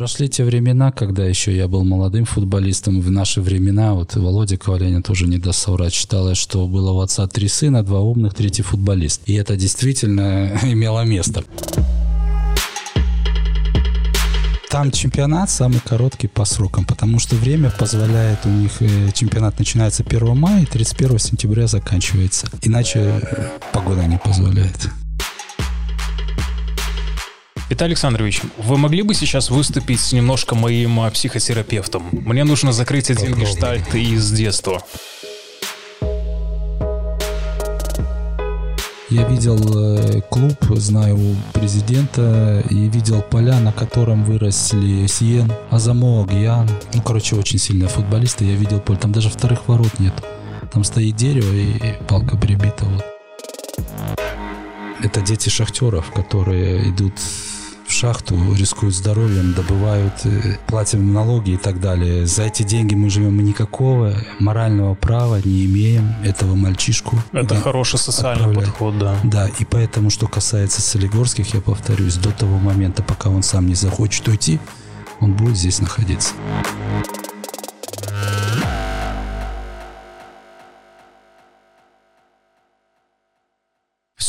Прошли те времена, когда еще я был молодым футболистом. В наши времена, вот Володя Коваленин тоже не даст соврать, считалось, что было у отца три сына, два умных, третий футболист. И это действительно имело место. Там чемпионат самый короткий по срокам, потому что время позволяет у них, э, чемпионат начинается 1 мая и 31 сентября заканчивается. Иначе э, погода не позволяет. Виталий Александрович, вы могли бы сейчас выступить немножко моим а, психотерапевтом? Мне нужно закрыть один Попробуй. гештальт из детства. Я видел э, клуб, знаю президента, и видел поля, на котором выросли Сиен, Азамо, Гьян. Ну, короче, очень сильные футболисты. Я видел поле. Там даже вторых ворот нет. Там стоит дерево и палка прибита. Вот. Это дети шахтеров, которые идут в шахту, рискуют здоровьем, добывают, э, платим налоги и так далее. За эти деньги мы живем, мы никакого морального права не имеем этого мальчишку. Это да, хороший социальный отправлять. подход, да. Да, и поэтому, что касается солигорских, я повторюсь, до того момента, пока он сам не захочет уйти, он будет здесь находиться.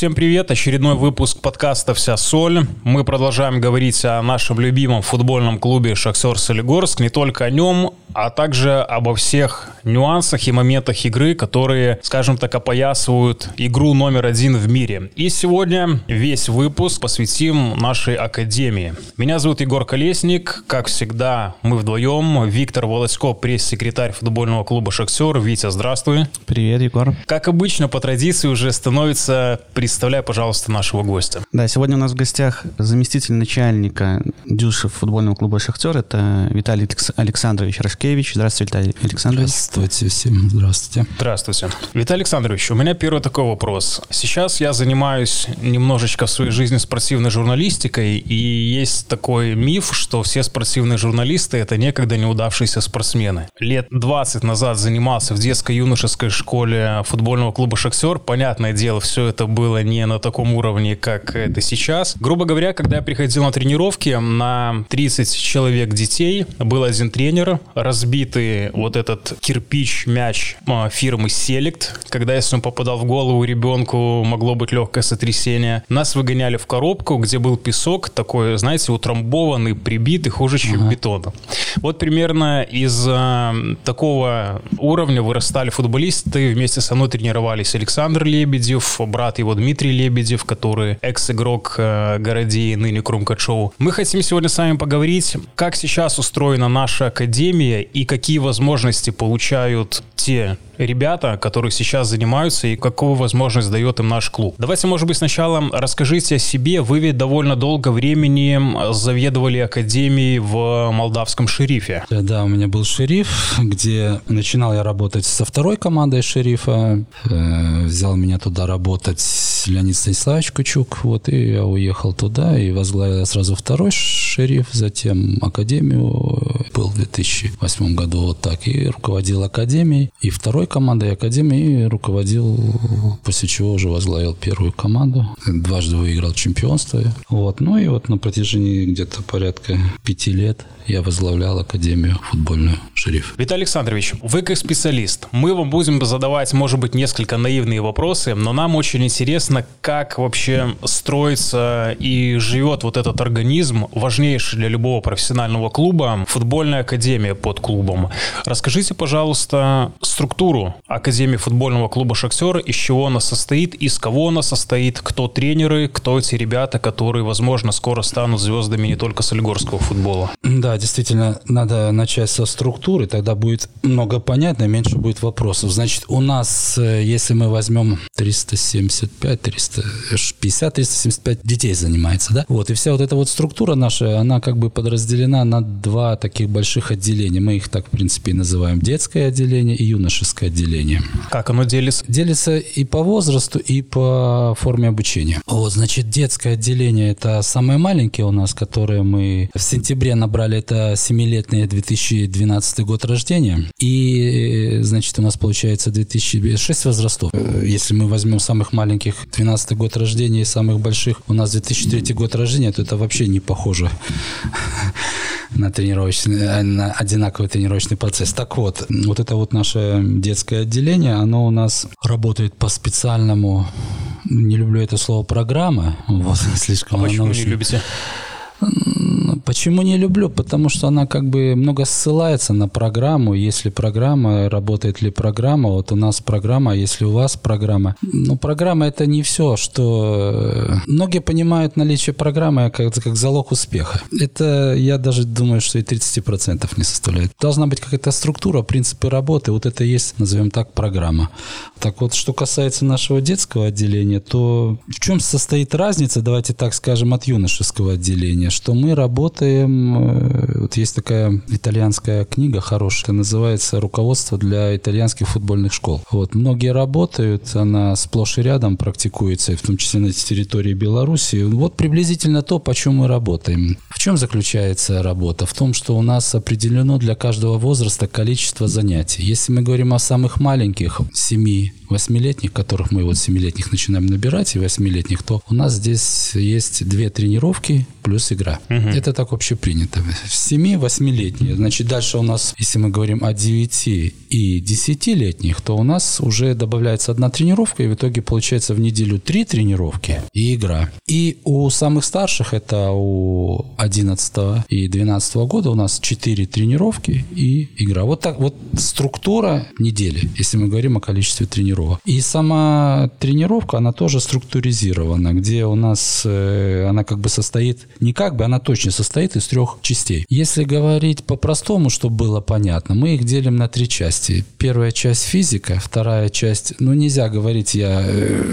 Всем привет! Очередной выпуск подкаста «Вся соль». Мы продолжаем говорить о нашем любимом футбольном клубе «Шахтер Солигорск». Не только о нем, а также обо всех нюансах и моментах игры, которые, скажем так, опоясывают игру номер один в мире. И сегодня весь выпуск посвятим нашей академии. Меня зовут Егор Колесник. Как всегда, мы вдвоем. Виктор Волосько, пресс-секретарь футбольного клуба «Шахтер». Витя, здравствуй. Привет, Егор. Как обычно, по традиции уже становится Представляй, пожалуйста, нашего гостя. Да, сегодня у нас в гостях заместитель начальника Дюши футбольного клуба «Шахтер». Это Виталий Александрович Рашкевич. Здравствуйте, Виталий Александрович. Здравствуйте всем. Здравствуйте. Здравствуйте. Виталий Александрович, у меня первый такой вопрос. Сейчас я занимаюсь немножечко в своей жизни спортивной журналистикой, и есть такой миф, что все спортивные журналисты — это некогда неудавшиеся спортсмены. Лет 20 назад занимался в детско-юношеской школе футбольного клуба «Шахтер». Понятное дело, все это было не на таком уровне, как это сейчас. Грубо говоря, когда я приходил на тренировки, на 30 человек детей был один тренер, разбитый вот этот кирпич, мяч а, фирмы Select. Когда если он попадал в голову ребенку, могло быть легкое сотрясение. Нас выгоняли в коробку, где был песок, такой, знаете, утрамбованный, прибитый, хуже, чем ага. бетон. Вот примерно из а, такого уровня вырастали футболисты. Вместе со мной тренировались Александр Лебедев, брат его Дмитрий Лебедев, который экс-игрок э, Городи, ныне Крумкачев. Мы хотим сегодня с вами поговорить, как сейчас устроена наша академия и какие возможности получают те ребята, которые сейчас занимаются и какую возможность дает им наш клуб. Давайте, может быть, сначала расскажите о себе. Вы ведь довольно долго времени заведовали академией в молдавском шерифе. Да, у меня был шериф, где начинал я работать со второй командой шерифа. Э, взял меня туда работать Леонид Станиславович Кучук. Вот, и я уехал туда и возглавил сразу второй шериф, затем академию. Был в 2008 году вот так. И руководил академией и второй командой Академии руководил, после чего уже возглавил первую команду. Дважды выиграл чемпионство. Вот. Ну и вот на протяжении где-то порядка пяти лет я возглавлял Академию футбольную «Шериф». Виталий Александрович, вы как специалист, мы вам будем задавать, может быть, несколько наивные вопросы, но нам очень интересно, как вообще строится и живет вот этот организм, важнейший для любого профессионального клуба, футбольная академия под клубом. Расскажите, пожалуйста, структуру Академии футбольного клуба «Шахтер», из чего она состоит, из кого она состоит, кто тренеры, кто эти ребята, которые, возможно, скоро станут звездами не только солигорского футбола. Да, действительно, надо начать со структуры, тогда будет много понятно, меньше будет вопросов. Значит, у нас, э, если мы возьмем 375, 350, 375 детей занимается, да? Вот, и вся вот эта вот структура наша, она как бы подразделена на два таких больших отделения. Мы их так, в принципе, и называем детское отделение и юношеское отделение. Как оно делится? Делится и по возрасту, и по форме обучения. Вот, значит, детское отделение – это самые маленькие у нас, которые мы в сентябре набрали, это 7-летние 2012 год рождения. И, значит, у нас получается 2006 возрастов. Если мы возьмем самых маленьких 12 год рождения и самых больших у нас 2003 год рождения, то это вообще не похоже на тренировочный, э, на одинаковый тренировочный процесс. Так вот, вот это вот наше детское отделение, оно у нас работает по специальному, не люблю это слово программа, вот слишком. А почему не любите? Почему не люблю? Потому что она как бы много ссылается на программу. Если программа, работает ли программа, вот у нас программа, а если у вас программа. Ну, программа это не все, что... Э, многие понимают наличие программы как, как залог успеха. Это, я даже думаю, что и 30% не составляет. Должна быть какая-то структура, принципы работы. Вот это есть, назовем так, программа. Так вот, что касается нашего детского отделения, то в чем состоит разница, давайте так скажем, от юношеского отделения? Что мы работаем, э, вот есть такая итальянская книга хорошая, называется «Руководство для итальянских футбольных школ». Вот, многие работают, она сплошь и рядом практикуется, в том числе на территории Беларуси. Вот приблизительно то, по чем мы работаем. В чем заключается работа? В том, что у нас определено для каждого возраста количество занятий. Если мы говорим о самых маленьких, 7 восьмилетних, которых мы вот семилетних начинаем набирать, и восьмилетних, то у нас здесь есть две тренировки плюс игра. Угу. Это так вообще принято. Семи восьмилетние. Значит, дальше у нас, если мы говорим о девяти и десятилетних, то у нас уже добавляется одна тренировка, и в итоге получается в неделю три тренировки и игра. И у самых старших, это у 11 и 12 года, у нас четыре тренировки и игра. Вот так вот структура недели, если мы говорим о количестве тренировок. И сама тренировка, она тоже структуризирована, где у нас э, она как бы состоит, не как бы, она точно состоит из трех частей. Если говорить по-простому, чтобы было понятно, мы их делим на три части. Первая часть физика, вторая часть, ну нельзя говорить, я э,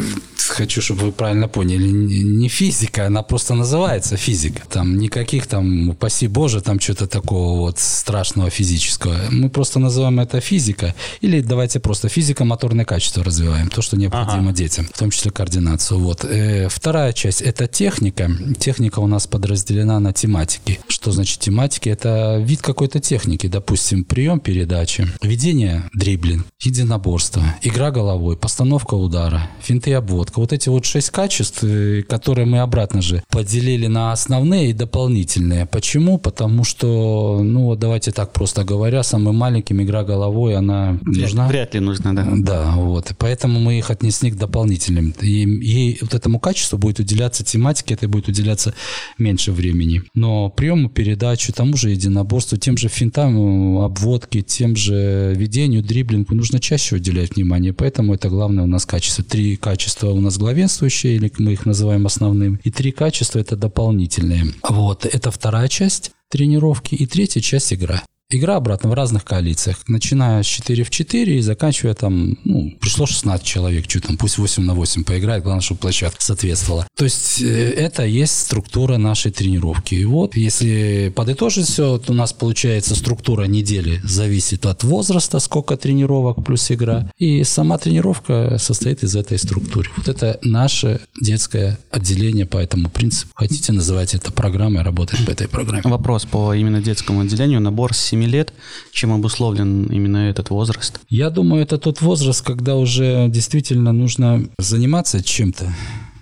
хочу, чтобы вы правильно поняли, не физика, она просто называется физика. Там никаких там, упаси боже, там что-то такого вот страшного физического. Мы просто называем это физика. Или давайте просто физика, моторное качество развиваем, то, что необходимо ага. детям, в том числе координацию. Вот. Э, вторая часть – это техника. Техника у нас подразделена на тематики. Что значит тематики? Это вид какой-то техники, допустим, прием передачи, ведение дриблинг, единоборство, игра головой, постановка удара, финты и обводка. Вот эти вот шесть качеств, э, которые мы обратно же поделили на основные и дополнительные. Почему? Потому что, ну, давайте так просто говоря, самым маленьким игра головой, она нужна. Вряд ли нужна, да. Да, вот. И поэтому мы их отнесли к дополнительным. И, и вот этому качеству будет уделяться тематике, это будет уделяться меньше времени. Но приему, передачу, тому же единоборству, тем же финтам, обводке, тем же ведению, дриблингу нужно чаще уделять внимание. Поэтому это главное у нас качество. Три качества у нас главенствующие, или мы их называем основным. И три качества это дополнительные. Вот, это вторая часть тренировки и третья часть игра. Игра обратно в разных коалициях, начиная с 4 в 4 и заканчивая там, ну, пришло 16 человек, что там, пусть 8 на 8 поиграет, главное, чтобы площадка соответствовала. То есть э, это есть структура нашей тренировки. И вот, если подытожить все, то у нас получается структура недели зависит от возраста, сколько тренировок плюс игра, и сама тренировка состоит из этой структуры. Вот это наше детское отделение по этому принципу. Хотите, называйте это программой, работает по этой программе. Вопрос по именно детскому отделению, набор 7 7 лет. Чем обусловлен именно этот возраст? Я думаю, это тот возраст, когда уже действительно нужно заниматься чем-то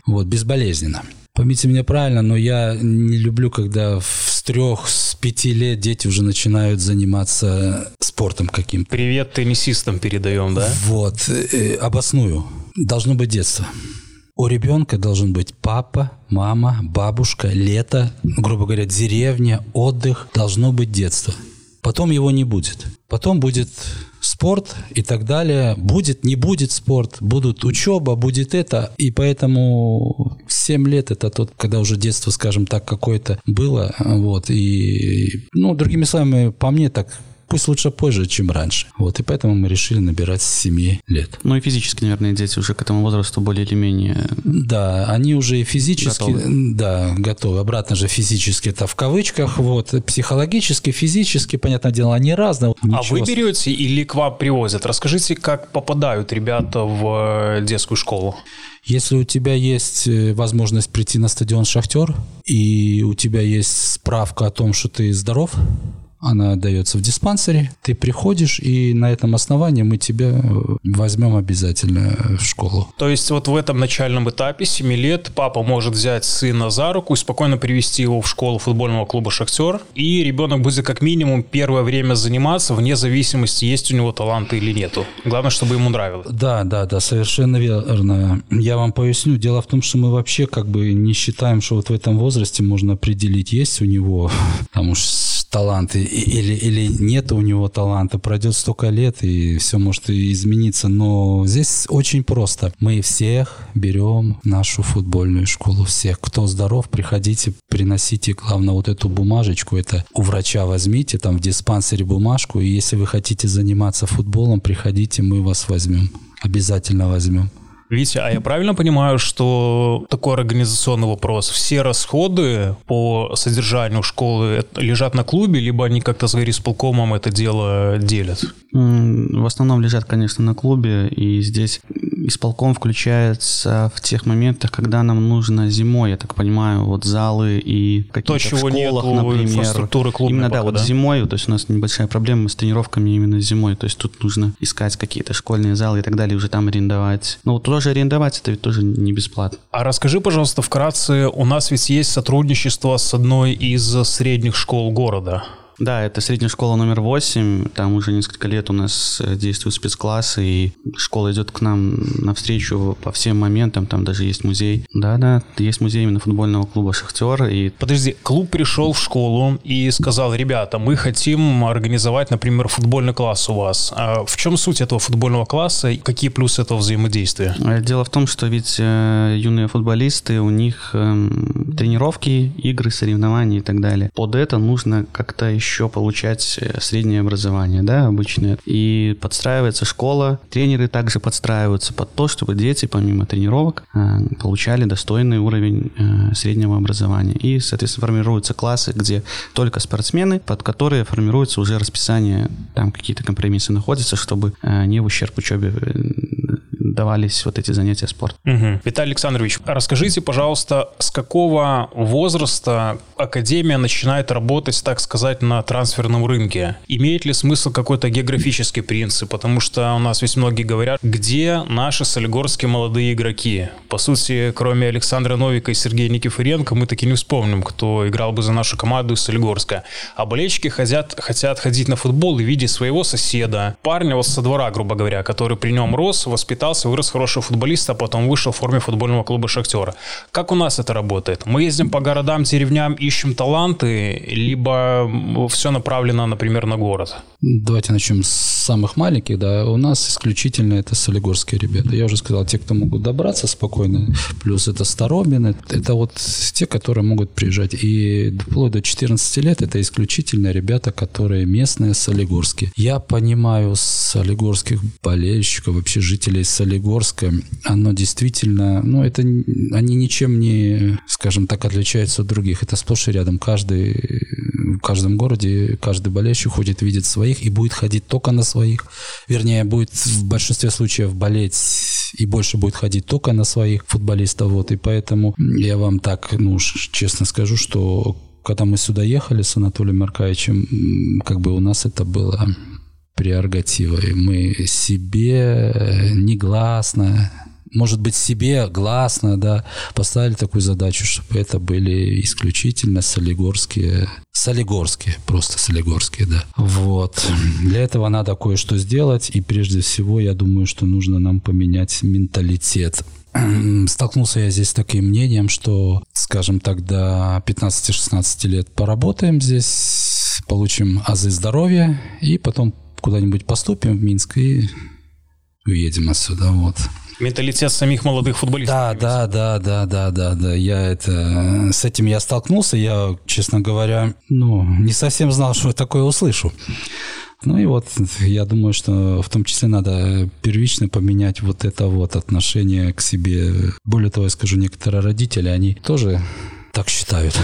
вот, безболезненно. Поймите меня правильно, но я не люблю, когда с трех, с пяти лет дети уже начинают заниматься спортом каким-то. Привет теннисистам передаем, да? Вот, э, обосную. Должно быть детство. У ребенка должен быть папа, мама, бабушка, лето, грубо говоря, деревня, отдых. Должно быть детство. Потом его не будет. Потом будет спорт и так далее. Будет, не будет спорт, будут учеба, будет это. И поэтому 7 лет это тот, когда уже детство, скажем так, какое-то было. Вот. И, ну, другими словами, по мне так Пусть лучше позже, чем раньше. Вот, и поэтому мы решили набирать с 7 лет. Ну и физически, наверное, дети уже к этому возрасту более или менее... Да, они уже и физически... Готовы. Да, готовы. Обратно же физически это в кавычках. Вот, психологически, физически, понятное дело, они разные. Ничего... А вы берете или к вам привозят? Расскажите, как попадают ребята в э, детскую школу? Если у тебя есть э, возможность прийти на стадион «Шахтер», и у тебя есть справка о том, что ты здоров, она дается в диспансере, ты приходишь, и на этом основании мы тебя э, возьмем обязательно в школу. То есть вот в этом начальном этапе 7 лет папа может взять сына за руку и спокойно привести его в школу футбольного клуба «Шахтер», и ребенок будет как минимум первое время заниматься вне зависимости, есть у него таланты или нету. Главное, чтобы ему нравилось. Да, да, да, совершенно верно. Я вам поясню. Дело в том, что мы вообще как бы не считаем, что вот в этом возрасте можно определить, есть у него там уж талант или, или нет у него таланта, пройдет столько лет и все может измениться. Но здесь очень просто. Мы всех берем нашу футбольную школу, всех. Кто здоров, приходите, приносите, главное, вот эту бумажечку, это у врача возьмите, там в диспансере бумажку, и если вы хотите заниматься футболом, приходите, мы вас возьмем. Обязательно возьмем. Витя, а я правильно понимаю, что такой организационный вопрос? Все расходы по содержанию школы лежат на клубе, либо они как-то с горисполкомом это дело делят? В основном лежат, конечно, на клубе, и здесь исполком включается в тех моментах, когда нам нужно зимой, я так понимаю, вот залы и какие-то То, чего школах, нету например. инфраструктуры клуба. Именно, пока, да, вот да? зимой, то есть у нас небольшая проблема с тренировками именно зимой, то есть тут нужно искать какие-то школьные залы и так далее, уже там арендовать. Но вот тоже арендовать это ведь тоже не бесплатно. А расскажи, пожалуйста, вкратце, у нас ведь есть сотрудничество с одной из средних школ города. Да, это средняя школа номер 8. Там уже несколько лет у нас э, действуют спецклассы, и школа идет к нам навстречу по всем моментам. Там даже есть музей. Да-да, есть музей именно футбольного клуба «Шахтер». И... Подожди, клуб пришел в школу и сказал, ребята, мы хотим организовать, например, футбольный класс у вас. А в чем суть этого футбольного класса и какие плюсы этого взаимодействия? Э, дело в том, что ведь э, юные футболисты, у них э, тренировки, игры, соревнования и так далее. Под это нужно как-то еще еще получать э, среднее образование, да, обычное. И подстраивается школа, тренеры также подстраиваются под то, чтобы дети, помимо тренировок, э, получали достойный уровень э, среднего образования. И, соответственно, формируются классы, где только спортсмены, под которые формируется уже расписание, там какие-то компромиссы находятся, чтобы не в ущерб учебе давались вот эти занятия спортом. Угу. Виталий Александрович, расскажите, пожалуйста, с какого возраста Академия начинает работать, так сказать, на трансферном рынке? Имеет ли смысл какой-то географический принцип? Потому что у нас ведь многие говорят, где наши солигорские молодые игроки? По сути, кроме Александра Новика и Сергея Никифоренко, мы таки не вспомним, кто играл бы за нашу команду из Солигорска. А болельщики хотят, хотят ходить на футбол и видеть своего соседа, парня вот со двора, грубо говоря, который при нем рос, воспитался, вырос хорошего футболиста, а потом вышел в форме футбольного клуба «Шахтера». Как у нас это работает? Мы ездим по городам, деревням, ищем таланты, либо все направлено, например, на город? Давайте начнем с самых маленьких. Да. У нас исключительно это солигорские ребята. Я уже сказал, те, кто могут добраться спокойно, плюс это Старобины. Это вот те, которые могут приезжать. И вплоть до 14 лет это исключительно ребята, которые местные, солигорские. Я понимаю солигорских болельщиков, вообще жителей Солигорска, оно действительно, ну, это они ничем не, скажем так, отличаются от других. Это сплошь и рядом. Каждый, в каждом городе, каждый болельщик ходит, видит своих и будет ходить только на своих. Вернее, будет в большинстве случаев болеть и больше будет ходить только на своих футболистов. Вот, и поэтому я вам так, ну, честно скажу, что когда мы сюда ехали с Анатолием Маркаевичем, как бы у нас это было прерогативой. Мы себе негласно может быть, себе гласно, да, поставили такую задачу, чтобы это были исключительно солигорские, солигорские, просто солигорские, да. Вот. Для этого надо кое-что сделать, и прежде всего, я думаю, что нужно нам поменять менталитет. Столкнулся я здесь с таким мнением, что, скажем так, до 15-16 лет поработаем здесь, получим азы здоровья, и потом куда-нибудь поступим в Минск и уедем отсюда, вот менталитет самих молодых футболистов. Да, да, да, да, да, да, да. Я это с этим я столкнулся. Я, честно говоря, ну не совсем знал, что такое услышу. Ну и вот я думаю, что в том числе надо первично поменять вот это вот отношение к себе. Более того, я скажу, некоторые родители, они тоже так считают.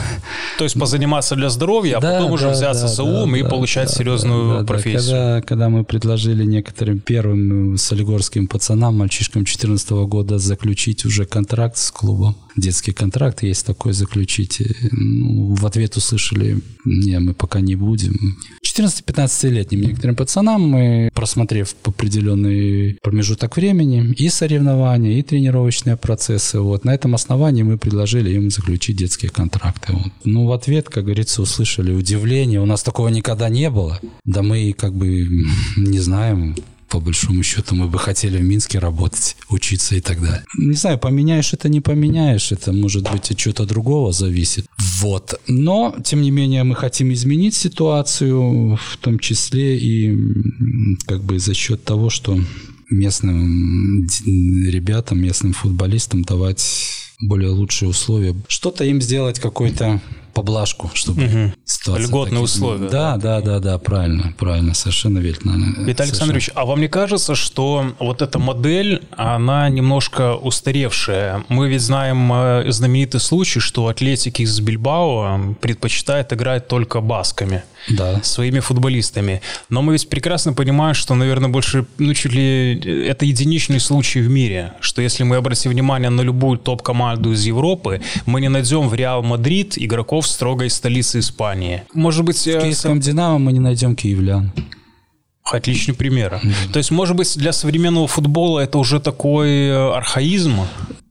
То есть позаниматься для здоровья, а да, потом да, уже взяться да, за ум и получать серьезную профессию. Когда, когда мы предложили некоторым первым солигорским пацанам, мальчишкам 14 года заключить уже контракт с клубом, детский контракт есть такой заключить, ну, в ответ услышали, не, мы пока не будем. 14-15-летним некоторым пацанам мы, просмотрев определенный промежуток времени, и соревнования, и тренировочные процессы, вот, на этом основании мы предложили им заключить детские контракты. Вот. Ну, в ответ, как говорится, услышали удивление. У нас такого никогда не было. Да мы как бы не знаем, по большому счету мы бы хотели в Минске работать, учиться и так далее. Не знаю, поменяешь это, не поменяешь, это может быть от чего-то другого зависит. Вот. Но, тем не менее, мы хотим изменить ситуацию, в том числе и как бы за счет того, что местным ребятам, местным футболистам давать более лучшие условия. Что-то им сделать какой-то поблажку, чтобы угу. ситуация... Льготные таких... условия. Да, да, да, да, правильно, правильно, совершенно верно. Виталий Александрович, а вам не кажется, что вот эта модель, она немножко устаревшая? Мы ведь знаем э, знаменитый случай, что атлетики из Бильбао предпочитают играть только басками. Да. Своими футболистами. Но мы ведь прекрасно понимаем, что, наверное, больше, ну, чуть ли это единичный случай в мире, что если мы обратим внимание на любую топ-команду из Европы, мы не найдем в Реал Мадрид игроков в строгой столице Испании. Может быть... В киевском «Динамо» мы не найдем киевлян. Отличный пример. Mm-hmm. То есть, может быть, для современного футбола это уже такой э, архаизм?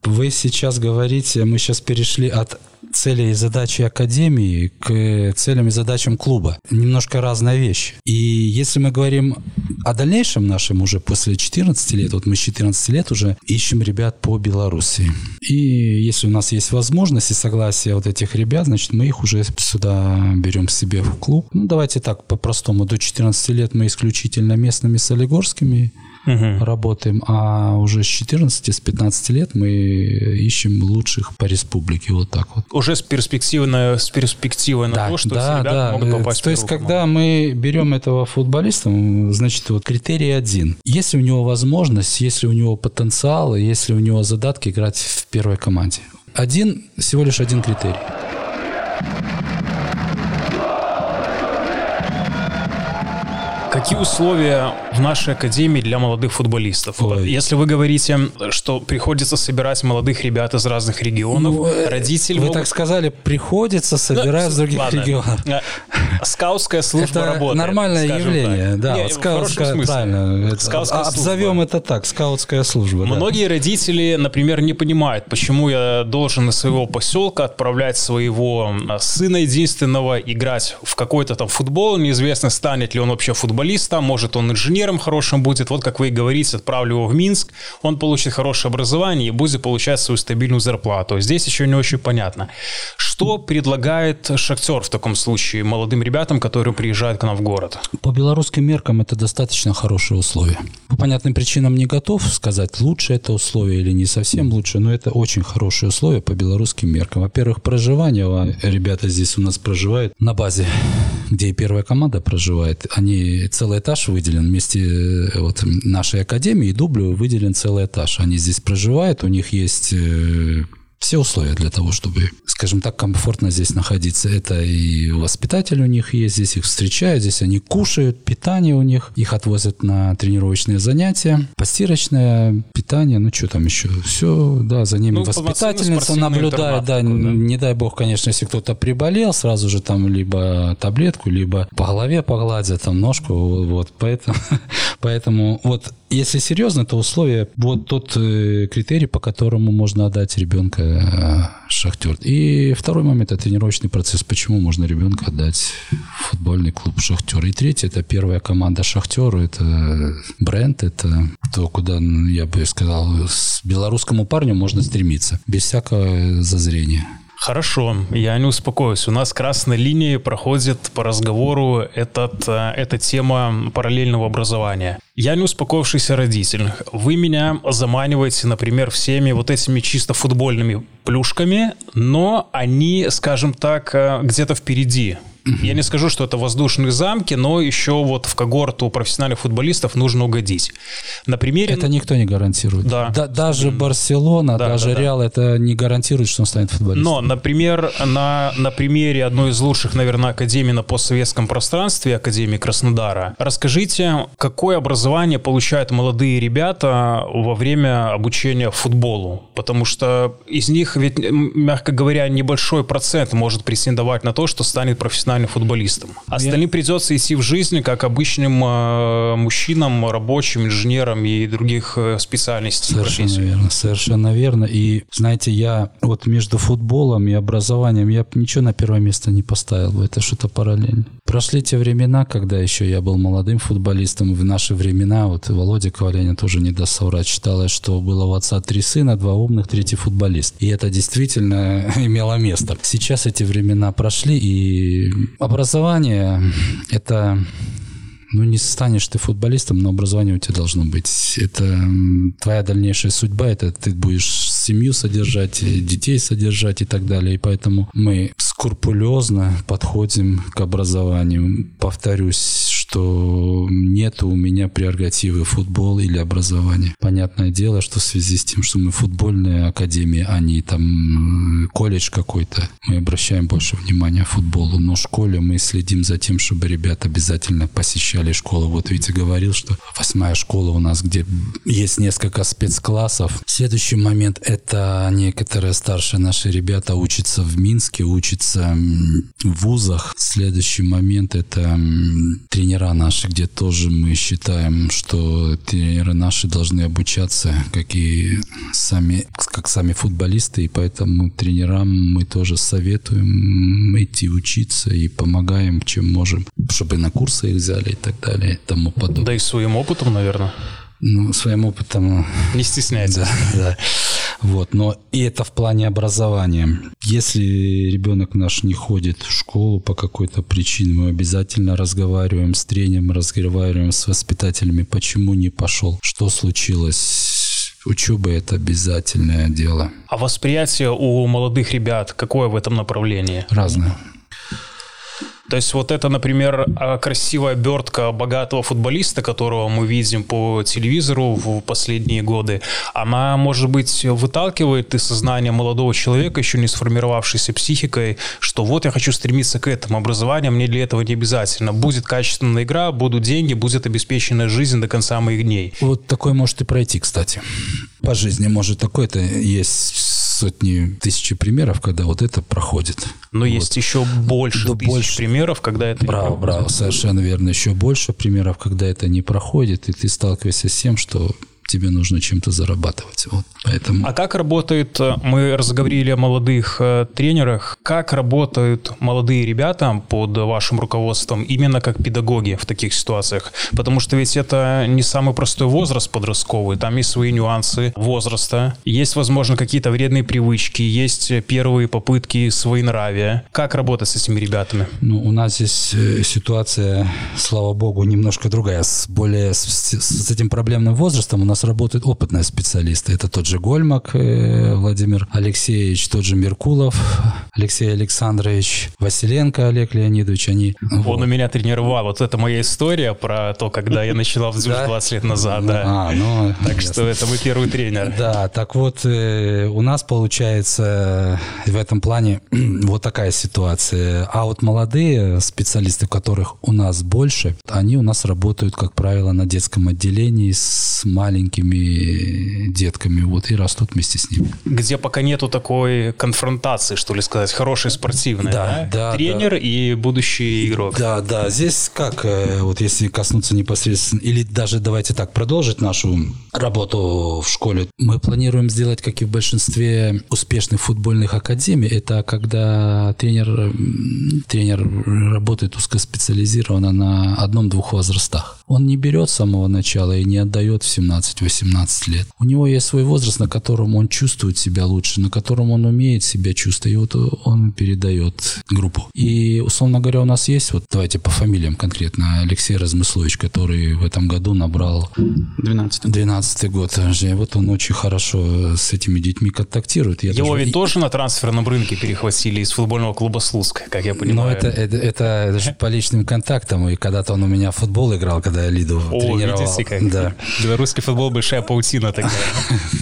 Вы сейчас говорите, мы сейчас перешли от цели и задачи академии к целям и задачам клуба. Немножко разная вещь. И если мы говорим о дальнейшем нашем уже после 14 лет, вот мы с 14 лет уже ищем ребят по Беларуси. И если у нас есть возможность и согласие вот этих ребят, значит, мы их уже сюда берем себе в клуб. Ну, давайте так, по-простому. До 14 лет мы исключительно местными солигорскими угу. работаем, а уже с 14, с 15 лет мы ищем лучших по республике, вот так вот. Уже с перспективой на, с перспективой на да, то, что да, ребята да. могут попасть То есть, когда мы берем этого футболиста, значит, вот критерий один. Если у него возможность, если у него потенциал, если у него задатки играть в первой команде. Один, всего лишь один критерий. Какие условия в нашей академии для молодых футболистов? Ой. Если вы говорите, что приходится собирать молодых ребят из разных регионов, ну, родители... Вы могут... так сказали, приходится собирать из других ладно. регионов. Скаутская служба это работает. нормальное явление, так. да. Не, вот скаутская, правильно. Скаутская обзовем служба. это так, скаутская служба. Многие да. родители, например, не понимают, почему я должен из своего поселка отправлять своего а, сына единственного играть в какой-то там футбол, неизвестно, станет ли он вообще футболистом может он инженером хорошим будет. Вот как вы и говорите, отправлю его в Минск, он получит хорошее образование и будет получать свою стабильную зарплату. Здесь еще не очень понятно. Что предлагает Шахтер в таком случае молодым ребятам, которые приезжают к нам в город? По белорусским меркам это достаточно хорошие условия. По понятным причинам не готов сказать, лучше это условие или не совсем лучше, но это очень хорошие условия по белорусским меркам. Во-первых, проживание. Ребята здесь у нас проживают на базе, где и первая команда проживает. Они целый этаж выделен вместе э, вот нашей академии и дублю выделен целый этаж. Они здесь проживают, у них есть э, все условия для того, чтобы, скажем так, комфортно здесь находиться. Это и воспитатель у них есть, здесь их встречают, здесь они кушают, питание у них, их отвозят на тренировочные занятия, постирочное питание, ну что там еще, все, да, за ними ну, воспитательница наблюдает, да, да, не дай бог, конечно, если кто-то приболел, сразу же там либо таблетку, либо по голове погладят, там ножку, вот, поэтому, поэтому вот если серьезно, то условия, вот тот э, критерий, по которому можно отдать ребенка э, Шахтер. И второй момент – это тренировочный процесс. Почему можно ребенка отдать в футбольный клуб Шахтер? И третий – это первая команда Шахтера, это бренд, это то, куда, я бы сказал, с белорусскому парню можно стремиться, без всякого зазрения. Хорошо, я не успокоюсь. У нас красной линией проходит по разговору этот, э, эта тема параллельного образования. Я не успокоившийся родитель. Вы меня заманиваете, например, всеми вот этими чисто футбольными плюшками, но они, скажем так, э, где-то впереди Я не скажу, что это воздушные замки, но еще вот в когорту профессиональных футболистов нужно угодить. На примере... Это никто не гарантирует. Да. да даже Барселона, да, даже да, Реал, да. это не гарантирует, что он станет футболистом. Но, например, на, на примере одной из лучших, наверное, академий на постсоветском пространстве, Академии Краснодара, расскажите, какое образование получают молодые ребята во время обучения футболу? Потому что из них ведь, мягко говоря, небольшой процент может претендовать на то, что станет профессиональным футболистом. Остальным придется идти в жизнь как обычным э, мужчинам, рабочим, инженерам и других э, специальностей. Совершенно профессий. верно, совершенно верно. И знаете, я вот между футболом и образованием я ничего на первое место не поставил бы. Это что-то параллельно. Прошли те времена, когда еще я был молодым футболистом. В наши времена, вот Володя Коваленин тоже не даст соврать, считалось, что было у отца три сына, два умных, третий футболист. И это действительно имело место. Сейчас эти времена прошли, и образование – это ну, не станешь ты футболистом, но образование у тебя должно быть. Это твоя дальнейшая судьба, это ты будешь семью содержать, детей содержать и так далее. И поэтому мы скрупулезно подходим к образованию. Повторюсь, что нет у меня прерогативы футбол или образование. Понятное дело, что в связи с тем, что мы футбольная академия, а не там колледж какой-то, мы обращаем больше внимания футболу. Но в школе мы следим за тем, чтобы ребята обязательно посещали школу. Вот Витя говорил, что восьмая школа у нас, где есть несколько спецклассов. Следующий момент – это некоторые старшие наши ребята учатся в Минске, учатся в вузах. Следующий момент – это тренера тренера наши, где тоже мы считаем, что тренеры наши должны обучаться, как и сами, как сами футболисты, и поэтому тренерам мы тоже советуем идти учиться и помогаем, чем можем, чтобы на курсы их взяли и так далее и тому подобное. Да и своим опытом, наверное. Ну, своим опытом... Не стесняется. Да, да. Вот, но и это в плане образования. Если ребенок наш не ходит в школу по какой-то причине, мы обязательно разговариваем с тренером, разговариваем с воспитателями, почему не пошел, что случилось, учеба это обязательное дело. А восприятие у молодых ребят какое в этом направлении? Разное. То есть вот это, например, а, красивая обертка богатого футболиста, которого мы видим по телевизору в последние годы, она, может быть, выталкивает из сознания молодого человека, еще не сформировавшейся психикой, что вот я хочу стремиться к этому образованию, мне для этого не обязательно. Будет качественная игра, будут деньги, будет обеспеченная жизнь до конца моих дней. Вот такое может и пройти, кстати. По жизни может такое-то есть сотни, тысячи примеров, когда вот это проходит. Но вот. есть еще больше да, тысяч больше. примеров, когда это браво, не проходит. Браво, совершенно верно. Еще больше примеров, когда это не проходит, и ты сталкиваешься с тем, что тебе нужно чем-то зарабатывать. Вот, поэтому... А как работает, э, мы разговаривали о молодых э, тренерах, как работают молодые ребята под вашим руководством именно как педагоги в таких ситуациях? Потому что ведь это не самый простой возраст подростковый, там есть свои нюансы возраста, есть, возможно, какие-то вредные привычки, есть первые попытки своенравия. Как работать с этими ребятами? Ну, у нас здесь э, ситуация, слава богу, немножко другая. С более с, с этим проблемным возрастом у нас нас работают опытные специалисты. Это тот же Гольмак э, Владимир Алексеевич, тот же Меркулов Алексей Александрович, Василенко Олег Леонидович. Они, Он вот. у меня тренировал. Вот это моя история про то, когда я начала в ЗЮЖ 20 лет назад. Да. А, ну, так ясно. что это мой первый тренер. Да, так вот, э, у нас получается в этом плане вот такая ситуация. А вот молодые специалисты, которых у нас больше, они у нас работают, как правило, на детском отделении с маленькими детками, вот, и растут вместе с ними. Где пока нету такой конфронтации, что ли сказать, хорошей спортивной, да? да? да Тренер да. и будущий игрок. Да, да, здесь как, э, вот если коснуться непосредственно, или даже давайте так, продолжить нашу работу в школе, мы планируем сделать, как и в большинстве успешных футбольных академий, это когда тренер, тренер работает узкоспециализированно на одном-двух возрастах. Он не берет с самого начала и не отдает в 17-18 лет. У него есть свой возраст, на котором он чувствует себя лучше, на котором он умеет себя чувствовать, и вот он передает группу. И, условно говоря, у нас есть, вот давайте по фамилиям конкретно, Алексей Размыслович, который в этом году набрал 12 12 год. Вот он очень хорошо с этими детьми контактирует. Я Его даже... ведь тоже на трансферном рынке перехватили из футбольного клуба «Слуцк», как я понимаю. Но это, это, это, это же по личным контактам, и когда-то он у меня в футбол играл, когда я Лиду О, тренировал. видите как. Да. Белорусский футбол большая паутина тогда.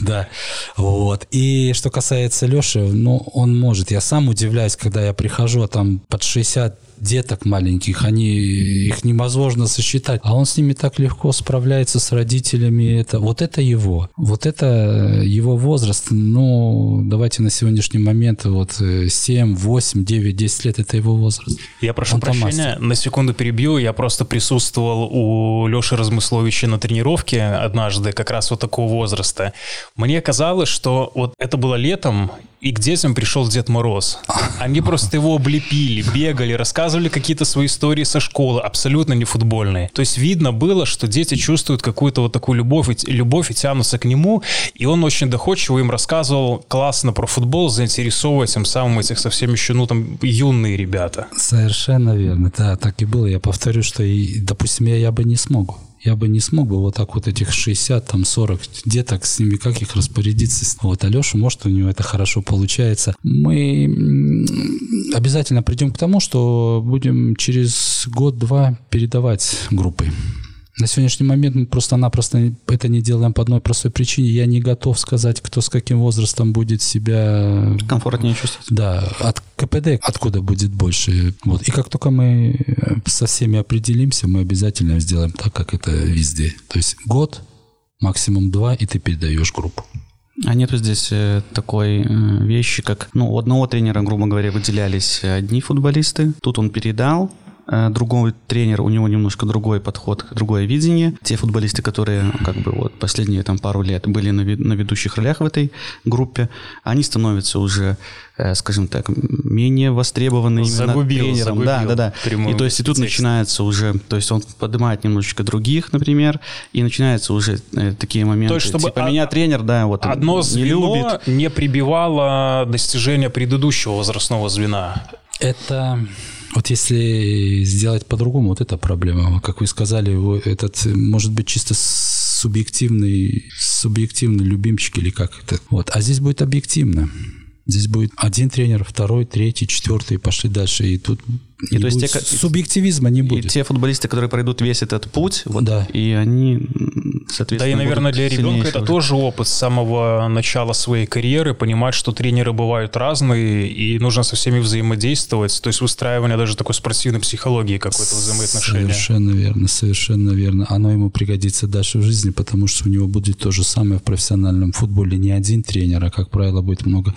Да, вот. И что касается Леши, ну, он может. Я сам удивляюсь, когда я прихожу, а там под 60 деток маленьких, они, их невозможно сосчитать, а он с ними так легко справляется с родителями. Это, вот это его. Вот это его возраст. Ну, давайте на сегодняшний момент вот 7, 8, 9, 10 лет это его возраст. Я прошу он прощения, на секунду перебью. Я просто присутствовал у Леши Размысловича на тренировке однажды, как раз вот такого возраста. Мне казалось, что вот это было летом, и к детям пришел Дед Мороз. Они просто его облепили, бегали, рассказывали какие-то свои истории со школы, абсолютно не футбольные. То есть видно было, что дети чувствуют какую-то вот такую любовь, любовь и тянутся к нему, и он очень доходчиво им рассказывал классно про футбол, заинтересовывая тем самым этих совсем еще, ну, там, юные ребята. Совершенно верно, да, так и было. Я повторю, что, и, допустим, я, я бы не смог я бы не смог бы вот так вот этих 60, там 40 деток, с ними как их распорядиться. Вот Алеша, может, у него это хорошо получается. Мы обязательно придем к тому, что будем через год-два передавать группы. На сегодняшний момент мы просто-напросто это не делаем по одной простой причине. Я не готов сказать, кто с каким возрастом будет себя... Комфортнее чувствовать. Да, от КПД откуда будет больше. Вот. И как только мы э, со всеми определимся, мы обязательно сделаем так, как это везде. То есть год, максимум два, и ты передаешь группу. А нету здесь э, такой э, вещи, как, ну, у одного тренера, грубо говоря, выделялись одни футболисты, тут он передал, Э, другой тренер, у него немножко другой подход, другое видение. Те футболисты, которые как бы вот последние там пару лет были на, на ведущих ролях в этой группе, они становятся уже, э, скажем так, менее востребованы загубил, тренером. Загубил да, да, да. И то есть и тут текст. начинается уже, то есть он поднимает немножечко других, например, и начинается уже э, такие моменты. То есть чтобы типа, меня тренер, да, вот одно не любит. не прибивало достижения предыдущего возрастного звена. Это вот если сделать по-другому, вот эта проблема. Как вы сказали, этот может быть чисто субъективный, субъективный любимчик или как это. Вот. А здесь будет объективно. Здесь будет один тренер, второй, третий, четвертый, пошли дальше. И тут и не то есть те, субъективизма не будет. И те футболисты, которые пройдут весь этот путь, вот, да. и они, соответственно, Да и, наверное, для ребенка это тоже опыт с самого начала своей карьеры, понимать, что тренеры бывают разные, и нужно со всеми взаимодействовать, то есть выстраивание даже такой спортивной психологии какой-то взаимоотношения. Совершенно верно, совершенно верно. Оно ему пригодится дальше в жизни, потому что у него будет то же самое в профессиональном футболе. Не один тренер, а, как правило, будет много.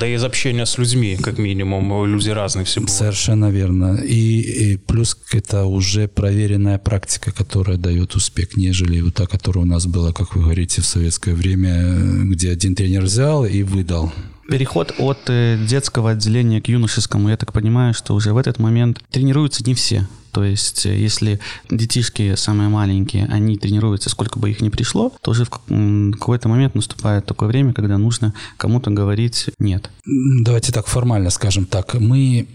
Да и из общения с людьми, как минимум, люди разные все бывают. Совершенно верно верно. И, и плюс это уже проверенная практика, которая дает успех, нежели вот та, которая у нас была, как вы говорите, в советское время, где один тренер взял и выдал. Переход от э, детского отделения к юношескому, я так понимаю, что уже в этот момент тренируются не все. То есть, э, если детишки самые маленькие, они тренируются, сколько бы их ни пришло, то уже в какой-то момент наступает такое время, когда нужно кому-то говорить «нет». Давайте так формально скажем так. Мы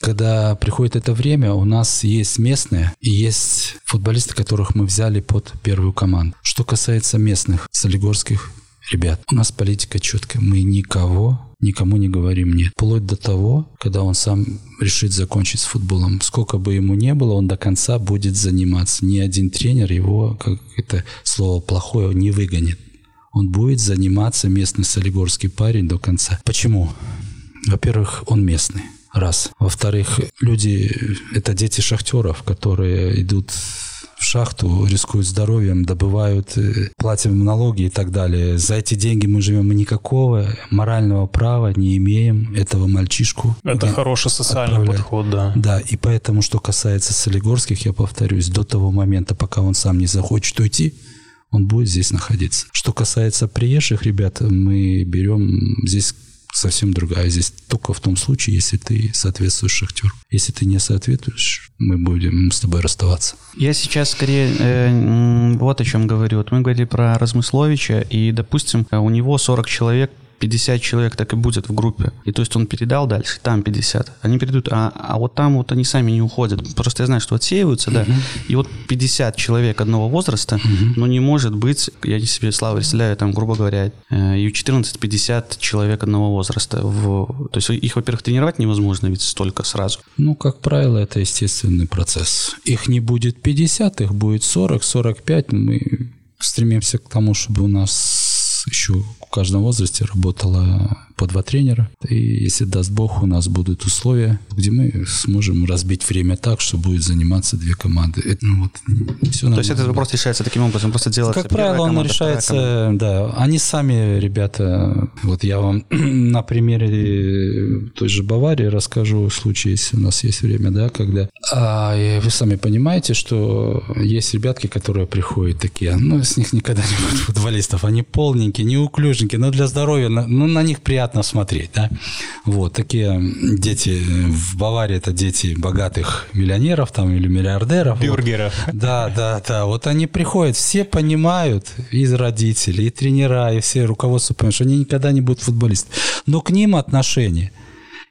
когда приходит это время, у нас есть местные и есть футболисты, которых мы взяли под первую команду. Что касается местных, солигорских ребят, у нас политика четкая. Мы никого никому не говорим нет. Вплоть до того, когда он сам решит закончить с футболом. Сколько бы ему не было, он до конца будет заниматься. Ни один тренер его, как это слово плохое, не выгонит. Он будет заниматься местный солигорский парень до конца. Почему? Во-первых, он местный. Раз. Во-вторых, люди — это дети шахтеров, которые идут в шахту, рискуют здоровьем, добывают, э, платим налоги и так далее. За эти деньги мы живем и никакого морального права не имеем этого мальчишку. Это хороший социальный отправлять. подход, да. Да, и поэтому, что касается Солигорских, я повторюсь, до того момента, пока он сам не захочет уйти, он будет здесь находиться. Что касается приезжих ребят, мы берем здесь совсем другая. Здесь только в том случае, если ты соответствуешь шахтеру. Если ты не соответствуешь, мы будем с тобой расставаться. Я сейчас скорее э, вот о чем говорю. Вот мы говорили про Размысловича, и, допустим, у него 40 человек 50 человек так и будет в группе. И то есть он передал дальше, там 50. Они передают, а, а вот там вот они сами не уходят. Просто я знаю, что отсеиваются, да. И вот 50 человек одного возраста, но не может быть, я не себе славу представляю, там, грубо говоря, э, и 14-50 человек одного возраста. В... То есть их, во-первых, тренировать невозможно, ведь столько сразу. Ну, как правило, это естественный процесс. Их не будет 50, их будет 40, 45. Мы стремимся к тому, чтобы у нас еще каждом возрасте работало по два тренера. И если даст Бог, у нас будут условия, где мы сможем разбить время так, что будет заниматься две команды. Это, ну, вот, все То есть этот вопрос решается таким образом, просто делается Как правило, он команда, решается, да. Они сами, ребята, вот я вам на примере той же Баварии расскажу случай, если у нас есть время, да, когда а, вы сами понимаете, что есть ребятки, которые приходят такие, ну, с них никогда не будет футболистов, они полненькие, неуклюженькие, но для здоровья, ну, на них приятно приятно смотреть, да. Вот, такие дети в Баварии, это дети богатых миллионеров там или миллиардеров. Бюргеров. Вот. Да, да, да. Вот они приходят, все понимают, из родителей, и тренера, и все руководство понимают, что они никогда не будут футболистами. Но к ним отношение –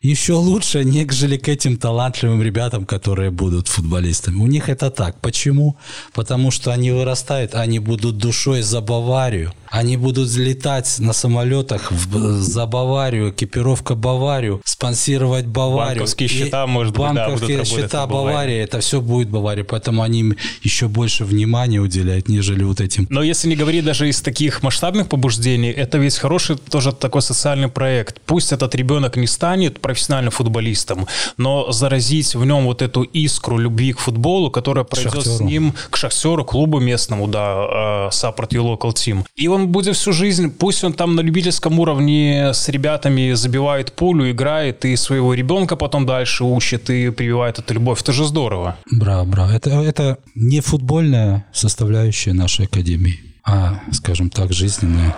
еще лучше, нежели к этим талантливым ребятам, которые будут футболистами. У них это так. Почему? Потому что они вырастают, они будут душой за Баварию. Они будут взлетать на самолетах в, за Баварию, экипировка Баварию, спонсировать Баварию. Банковские счета, может быть, да, счета Баварии, это все будет Бавария. Поэтому они им еще больше внимания уделяют, нежели вот этим. Но если не говорить даже из таких масштабных побуждений, это ведь хороший тоже такой социальный проект. Пусть этот ребенок не станет профессиональным футболистом, но заразить в нем вот эту искру любви к футболу, которая пройдет Шахтеру. с ним к шахтеру, клубу местному, да, Support Your Local Team. И он будет всю жизнь, пусть он там на любительском уровне с ребятами забивает пулю, играет, и своего ребенка потом дальше учит и прививает эту любовь. Это же здорово. Браво, браво. Это, это не футбольная составляющая нашей академии, а, скажем так, жизненная.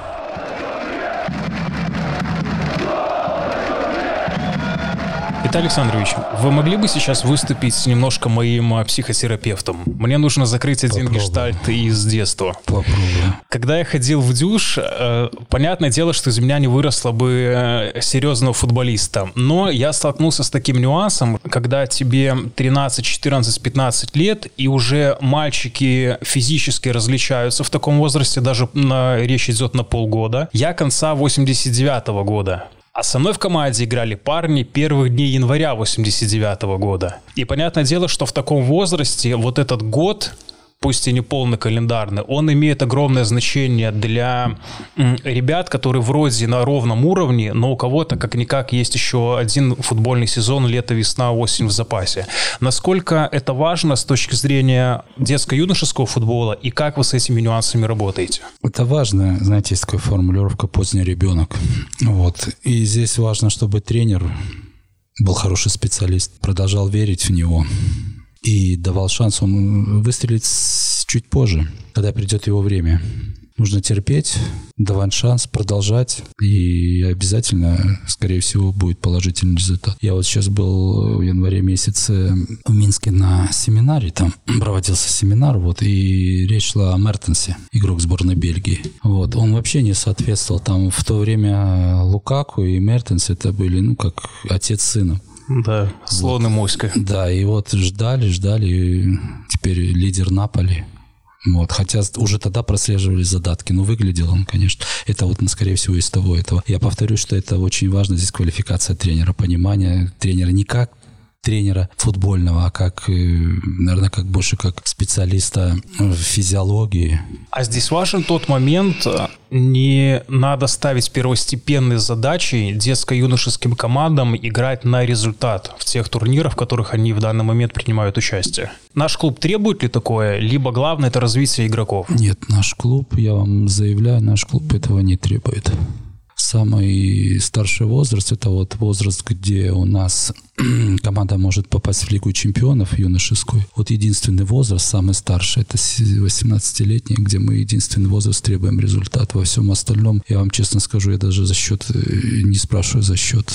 Виталий Александрович, вы могли бы сейчас выступить немножко моим а, психотерапевтом? Мне нужно закрыть один Попробуем. гештальт из детства. Попробуем. Когда я ходил в дюш, э, понятное дело, что из меня не выросло бы э, серьезного футболиста. Но я столкнулся с таким нюансом, когда тебе 13, 14, 15 лет, и уже мальчики физически различаются в таком возрасте, даже на, речь идет на полгода. Я конца 89 -го года. А со мной в команде играли парни первых дней января 89 -го года. И понятное дело, что в таком возрасте вот этот год пусть и не полный календарный, он имеет огромное значение для ребят, которые вроде на ровном уровне, но у кого-то как-никак есть еще один футбольный сезон лето, весна, осень в запасе. Насколько это важно с точки зрения детско-юношеского футбола и как вы с этими нюансами работаете? Это важно, знаете, есть такая формулировка «поздний ребенок». Вот. И здесь важно, чтобы тренер был хороший специалист, продолжал верить в него, и давал шанс он выстрелить чуть позже, когда придет его время. Нужно терпеть, давать шанс, продолжать, и обязательно, скорее всего, будет положительный результат. Я вот сейчас был в январе месяце в Минске на семинаре, там проводился семинар, вот, и речь шла о Мертенсе, игрок сборной Бельгии. Вот, он вообще не соответствовал, там в то время Лукаку и Мертенс это были, ну, как отец с сыном. Да, слон вот. и моська. Да, и вот ждали, ждали, и теперь лидер Наполи. Вот, хотя уже тогда прослеживались задатки, но выглядел он, конечно, это вот, скорее всего, из того этого. Я повторю, что это очень важно, здесь квалификация тренера, понимание тренера не как тренера футбольного, а как, э, наверное, как больше как специалиста в физиологии. А здесь важен тот момент, не надо ставить первостепенной задачей детско-юношеским командам играть на результат в тех турнирах, в которых они в данный момент принимают участие. Наш клуб требует ли такое, либо главное это развитие игроков? Нет, наш клуб, я вам заявляю, наш клуб этого не требует. Самый старший возраст – это вот возраст, где у нас команда может попасть в Лигу чемпионов юношескую. Вот единственный возраст, самый старший, это 18-летний, где мы единственный возраст требуем результат. Во всем остальном, я вам честно скажу, я даже за счет, э, не спрашиваю за счет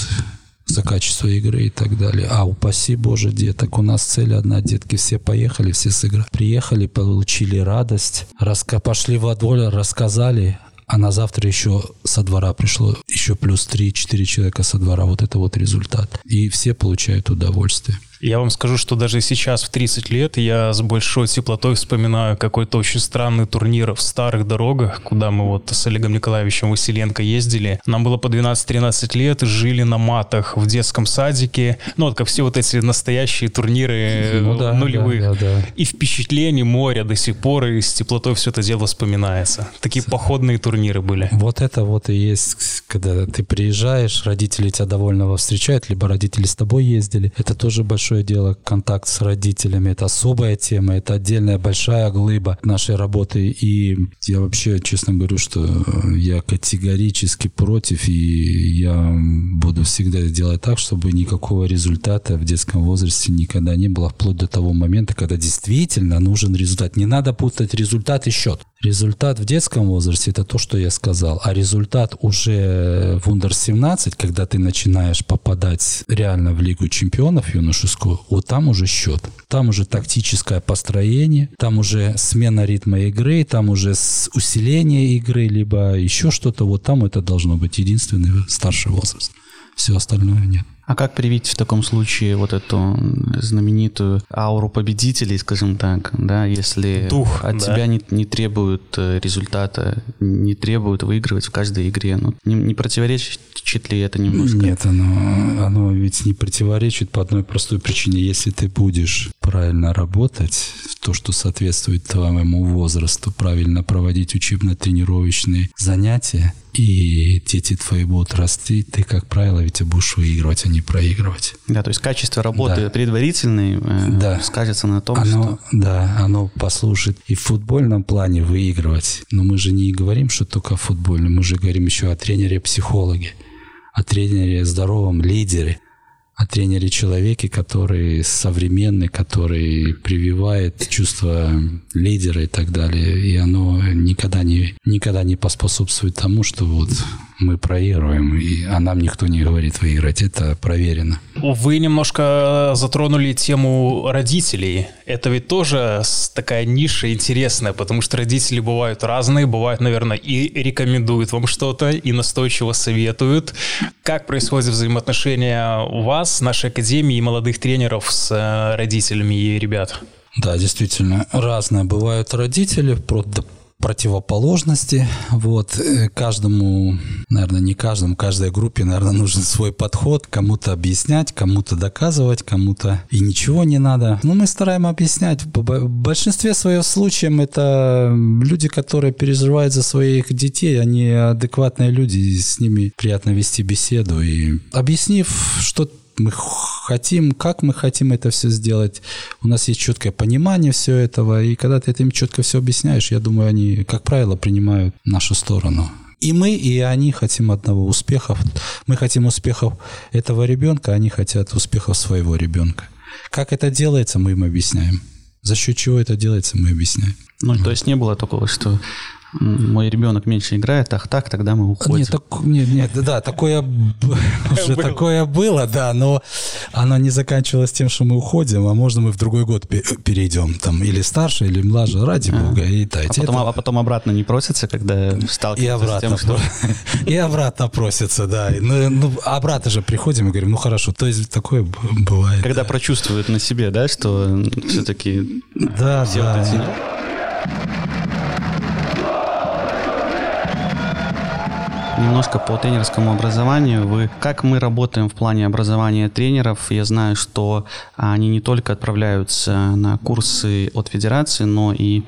за качество игры и так далее. А упаси Боже, деток, у нас цель одна, детки, все поехали, все сыграли. Приехали, получили радость, раска пошли во двор, рассказали, а на завтра еще со двора пришло еще плюс 3-4 человека со двора. Вот это вот результат. И все получают удовольствие. Я вам скажу, что даже сейчас, в 30 лет, я с большой теплотой вспоминаю какой-то очень странный турнир в старых дорогах, куда мы вот с Олегом Николаевичем Василенко ездили. Нам было по 12-13 лет, жили на матах в детском садике. Ну, вот как все вот эти настоящие турниры ну, да, нулевых. Да, да, да. И впечатление моря до сих пор, и с теплотой все это дело вспоминается. Такие походные турниры были. Вот это вот и есть, когда ты приезжаешь, родители тебя довольно встречают, либо родители с тобой ездили. Это тоже большой большое дело контакт с родителями. Это особая тема, это отдельная большая глыба нашей работы. И я вообще, честно говорю, что я категорически против, и я буду всегда делать так, чтобы никакого результата в детском возрасте никогда не было, вплоть до того момента, когда действительно нужен результат. Не надо путать результат и счет. Результат в детском возрасте – это то, что я сказал. А результат уже в Ундер-17, когда ты начинаешь попадать реально в Лигу чемпионов юношескую, вот там уже счет. Там уже тактическое построение, там уже смена ритма игры, там уже усиление игры, либо еще что-то. Вот там это должно быть единственный старший возраст. Все остальное нет. А как привить в таком случае вот эту знаменитую ауру победителей, скажем так, да, если Дух, от да. тебя не, не требуют э, результата, не требуют выигрывать в каждой игре? Ну, не, не противоречит ли это немножко? Нет, оно, оно ведь не противоречит по одной простой причине. Если ты будешь правильно работать, то, что соответствует твоему возрасту, правильно проводить учебно-тренировочные занятия, и дети твои будут расти, ты, как правило, ведь будешь выигрывать, а не проигрывать. Да, то есть качество работы да. предварительной э, да. скажется на том, оно, что... Да, оно послужит и в футбольном плане выигрывать. Но мы же не говорим, что только в футбольном, мы же говорим еще о тренере-психологе, о тренере здоровом лидере – о тренере-человеке, который современный, который прививает чувство лидера и так далее. И оно никогда не, никогда не поспособствует тому, что вот мы проигрываем, и, а нам никто не говорит выиграть. Это проверено. Вы немножко затронули тему родителей. Это ведь тоже такая ниша интересная, потому что родители бывают разные, бывают, наверное, и рекомендуют вам что-то, и настойчиво советуют. Как происходят взаимоотношения у вас, нашей академии и молодых тренеров с э, родителями и ребят? Да, действительно, разные бывают родители, противоположности. Вот. Э, каждому, наверное, не каждому, каждой группе, наверное, нужен свой подход. Кому-то объяснять, кому-то доказывать, кому-то и ничего не надо. Но мы стараемся объяснять. В большинстве своих случаев это люди, которые переживают за своих детей, они адекватные люди, и с ними приятно вести беседу. И объяснив, что мы хотим, как мы хотим это все сделать. У нас есть четкое понимание всего этого, и когда ты этим четко все объясняешь, я думаю, они, как правило, принимают нашу сторону. И мы, и они хотим одного успеха. Мы хотим успехов этого ребенка, они хотят успехов своего ребенка. Как это делается, мы им объясняем. За счет чего это делается, мы объясняем. Ну, вот. то есть не было такого, что мой ребенок меньше играет, ах так, тогда мы уходим. Нет, так, нет, нет да, такое уже такое было, да, но оно не заканчивалось тем, что мы уходим, а можно мы в другой год перейдем, там, или старше, или младше, ради бога, и дайте. А потом, а потом обратно не просится, когда сталкиваются с тем, что... И обратно просится, да. Ну, ну, обратно же приходим и говорим, ну хорошо, то есть такое бывает. Когда прочувствуют на себе, да, что все-таки... Да, да. Немножко по тренерскому образованию. Вы, как мы работаем в плане образования тренеров? Я знаю, что они не только отправляются на курсы от федерации, но и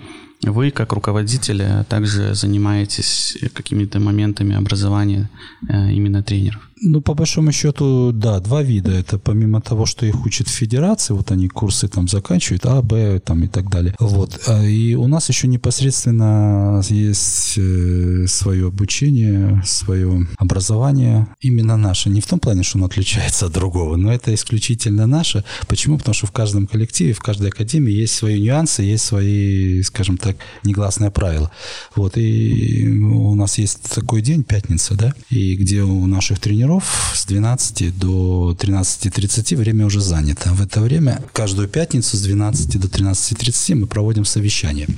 Вы, как руководитель, также занимаетесь какими-то моментами образования э, именно тренеров? Ну, по большому счету, да, два вида. Это помимо того, что их учат в федерации, вот они курсы там заканчивают, А, Б там и так далее. Вот. А, и у нас еще непосредственно есть э, свое обучение, свое образование, именно наше. Не в том плане, что оно отличается от другого, но это исключительно наше. Почему? Потому что в каждом коллективе, в каждой академии есть свои нюансы, есть свои, скажем так, негласные правила. Вот. И у нас есть такой день, пятница, да, и где у наших тренеров тренеров с 12 до 13.30 время уже занято. В это время каждую пятницу с 12 до 13.30 мы проводим совещание.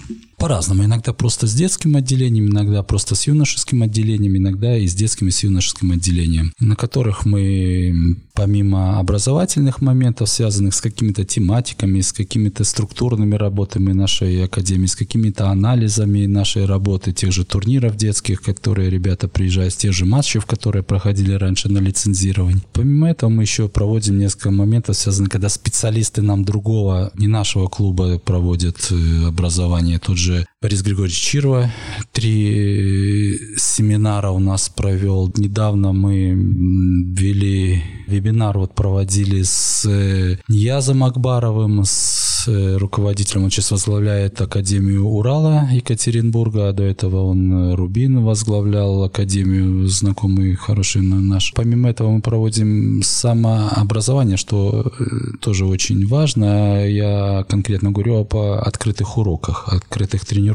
По-разному. Иногда просто с детским отделением, иногда просто с юношеским отделением, иногда и с детским и с юношеским отделением, на которых мы помимо образовательных моментов, связанных с какими-то тематиками, с какими-то структурными работами нашей академии, с какими-то анализами нашей работы, тех же турниров детских, которые ребята приезжают, с тех же матчей, которые проходили раньше на лицензировании. Помимо этого мы еще проводим несколько моментов, связанных, когда специалисты нам другого, не нашего клуба проводят э, образование. Тот же że Борис Григорьевич Чирва три семинара у нас провел. Недавно мы вели вебинар, вот проводили с э, Ниязом Акбаровым, с э, руководителем, он сейчас возглавляет Академию Урала Екатеринбурга, а до этого он э, Рубин возглавлял Академию, знакомый, хороший наш. Помимо этого мы проводим самообразование, что тоже очень важно. Я конкретно говорю об открытых уроках, открытых тренировках.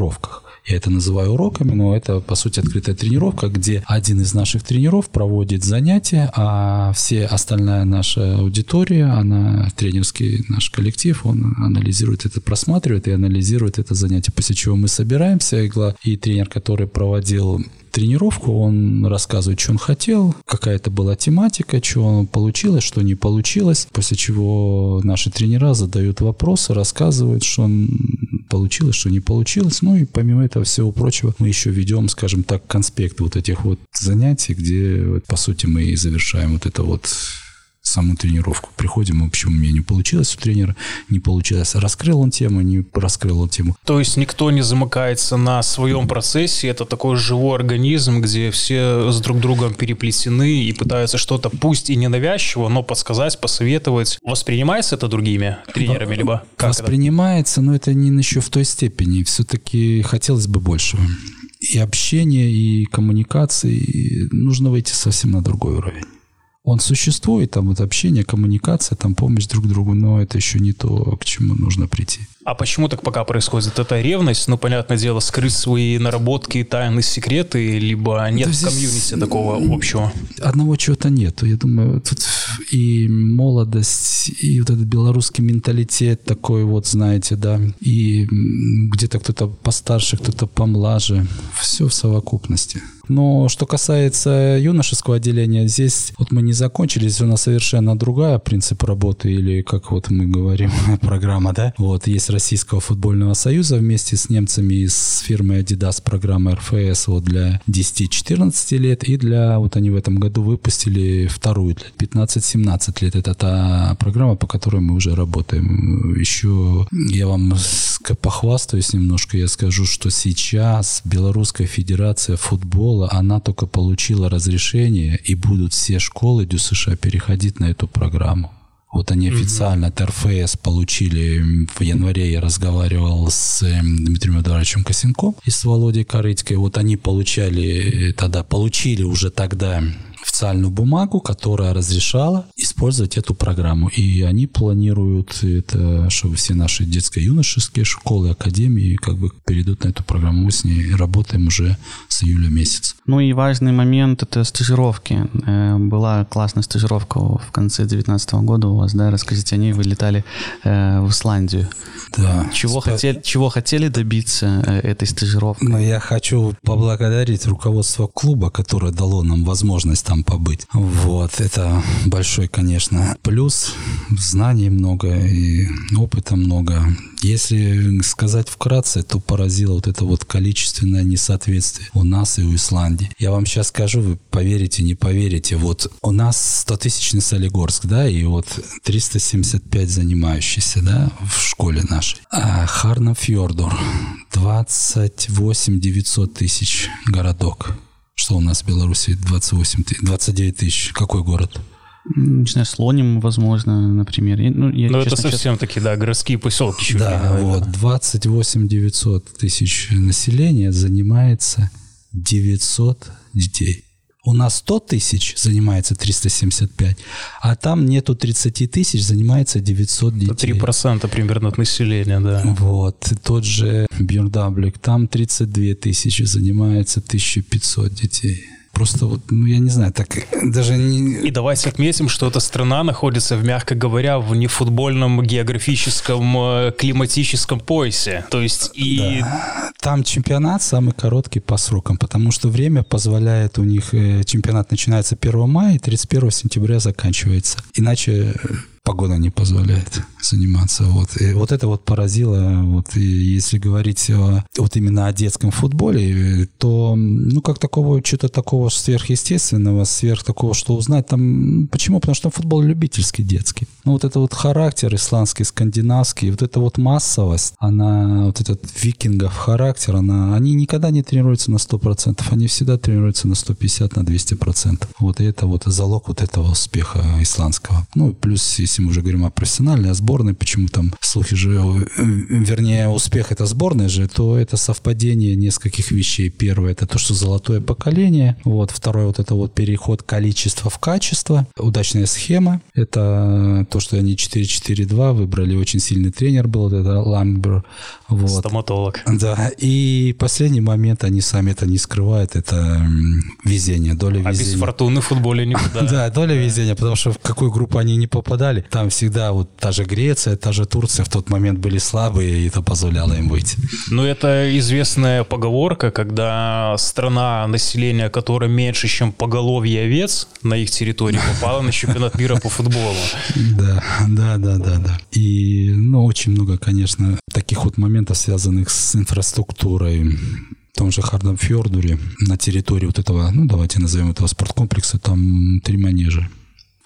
Я это называю уроками, но это, по сути, открытая тренировка, где один из наших тренеров проводит занятия, а все остальная наша аудитория, она, тренерский наш коллектив, он анализирует это, просматривает и анализирует это занятие, после чего мы собираемся, и тренер, который проводил тренировку, он рассказывает, что он хотел, какая это была тематика, что получилось, что не получилось, после чего наши тренера задают вопросы, рассказывают, что он получилось, что не получилось. Ну и помимо этого всего прочего, мы еще ведем, скажем так, конспект вот этих вот занятий, где, по сути, мы и завершаем вот это вот саму тренировку. Приходим, общему мнению, получилось у тренера, не получилось. Раскрыл он тему, не раскрыл он тему. То есть никто не замыкается на своем процессе, это такой живой организм, где все с друг другом переплетены и пытаются что-то, пусть и ненавязчиво, но подсказать, посоветовать. Воспринимается это другими тренерами, либо как Воспринимается, это? но это не еще в той степени. Все-таки хотелось бы большего. И общение, и коммуникации. И нужно выйти совсем на другой уровень он существует, там вот общение, коммуникация, там помощь друг другу, но это еще не то, к чему нужно прийти. А почему так пока происходит? Это ревность, ну, понятное дело, скрыть свои наработки, тайны, секреты, либо нет да в комьюнити такого общего? Одного чего-то нету. Я думаю, тут и молодость, и вот этот белорусский менталитет такой вот, знаете, да, и где-то кто-то постарше, кто-то помлаже. Все в совокупности. Но что касается юношеского отделения, здесь вот мы не закончили, здесь у нас совершенно другая принцип работы, или как вот мы говорим, программа, да? Вот, есть Российского футбольного союза вместе с немцами и с фирмой Adidas программа РФС вот для 10-14 лет, и для, вот они в этом году выпустили вторую для 15-17 лет. Это та программа, по которой мы уже работаем. Еще я вам похвастаюсь немножко, я скажу, что сейчас Белорусская Федерация футбола школа, она только получила разрешение, и будут все школы ДЮСШ переходить на эту программу. Вот они официально от РФС получили в январе. Я разговаривал с Дмитрием Эдуардовичем Косенком и с Володей Корыцкой. Вот они получали тогда, получили уже тогда официальную бумагу, которая разрешала использовать эту программу. И они планируют это, чтобы все наши детско-юношеские школы, академии как бы перейдут на эту программу. Мы с ней работаем уже с июля месяца. Ну и важный момент — это стажировки. Э, была классная стажировка в конце 2019 года у вас, да? Расскажите о ней. Вы летали э, в Исландию. Да. Чего, Спа... хотели, чего хотели добиться э, этой стажировки? Ну, я хочу поблагодарить руководство клуба, которое дало нам возможность там побыть. Вот, это большой, конечно, плюс. Знаний много и опыта много. Если сказать вкратце, то поразило вот это вот количественное несоответствие у нас и у Исландии. Я вам сейчас скажу, вы поверите, не поверите. Вот у нас 100-тысячный Солигорск, да, и вот 375 занимающихся, да, в школе нашей. А Фьордор 28 900 тысяч городок. Что у нас в Беларуси 28 тысяч, 29 тысяч? Какой город? Не знаю, слоним, возможно, например. Ну, я, Но это совсем сейчас... такие, да, городские поселки. Чуть да, ли, вот, 28 900 тысяч населения занимается 900 детей. У нас 100 тысяч занимается 375, а там нету 30 тысяч, занимается 900 детей. 3% примерно от населения, да. Вот. Тот же Бьердаблик, там 32 тысячи, занимается 1500 детей. Просто вот, ну, я не знаю, так даже не... И давайте отметим, что эта страна находится, в, мягко говоря, в нефутбольном географическом э, климатическом поясе. То есть и... Да. Там чемпионат самый короткий по срокам, потому что время позволяет у них... Э, чемпионат начинается 1 мая и 31 сентября заканчивается. Иначе э, погода не позволяет заниматься. Вот. И вот это вот поразило. Вот. И если говорить о, вот именно о детском футболе, то ну как такого, что-то такого сверхъестественного, сверх такого, что узнать там... Почему? Потому что футбол любительский, детский. Ну вот это вот характер исландский, скандинавский, вот эта вот массовость, она, вот этот викингов характер, она, они никогда не тренируются на 100%, они всегда тренируются на 150, на 200%. Вот и это вот залог вот этого успеха исландского. Ну, плюс, если если мы уже говорим о профессиональной, о сборной, почему там слухи же, э, вернее, успех это сборной же, то это совпадение нескольких вещей. Первое, это то, что золотое поколение. Вот. Второе, вот это вот переход количества в качество. Удачная схема. Это то, что они 4-4-2 выбрали. Очень сильный тренер был, это Ламбер. Вот. Стоматолог. Да. И последний момент, они сами это не скрывают, это везение, доля везения. А без фортуны в футболе никуда. Да, доля везения, потому что в какую группу они не попадали, там всегда вот та же Греция, та же Турция в тот момент были слабые, и это позволяло им выйти. Ну, это известная поговорка, когда страна, население которое меньше, чем поголовье овец на их территории, попала на чемпионат мира по футболу. Да, да, да, да, да. И, ну, очень много, конечно, таких вот моментов, связанных с инфраструктурой, в том же Хардам Фьордуре, на территории вот этого, ну, давайте назовем этого спорткомплекса, там три манежа.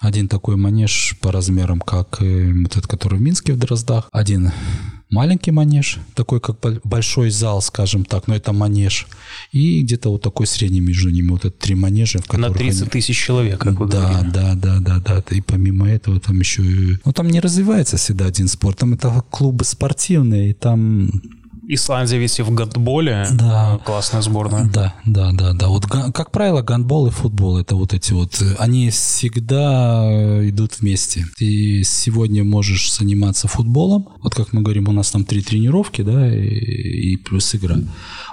Один такой манеж по размерам, как вот этот, который в Минске в Дроздах. Один маленький манеж, такой как большой зал, скажем так, но это манеж. И где-то вот такой средний между ними, вот это три манежа. В На 30 они... тысяч человек, как вы да, говорили. Да, да, да, да. И помимо этого там еще... Ну, там не развивается всегда один спорт, там это клубы спортивные, и там Исландия ведь и в гандболе да. классная сборная. Да, да, да, да. Вот, как правило, гандбол и футбол, это вот эти вот, они всегда э, идут вместе. Ты сегодня можешь заниматься футболом, вот как мы говорим, у нас там три тренировки, да, и, и плюс игра.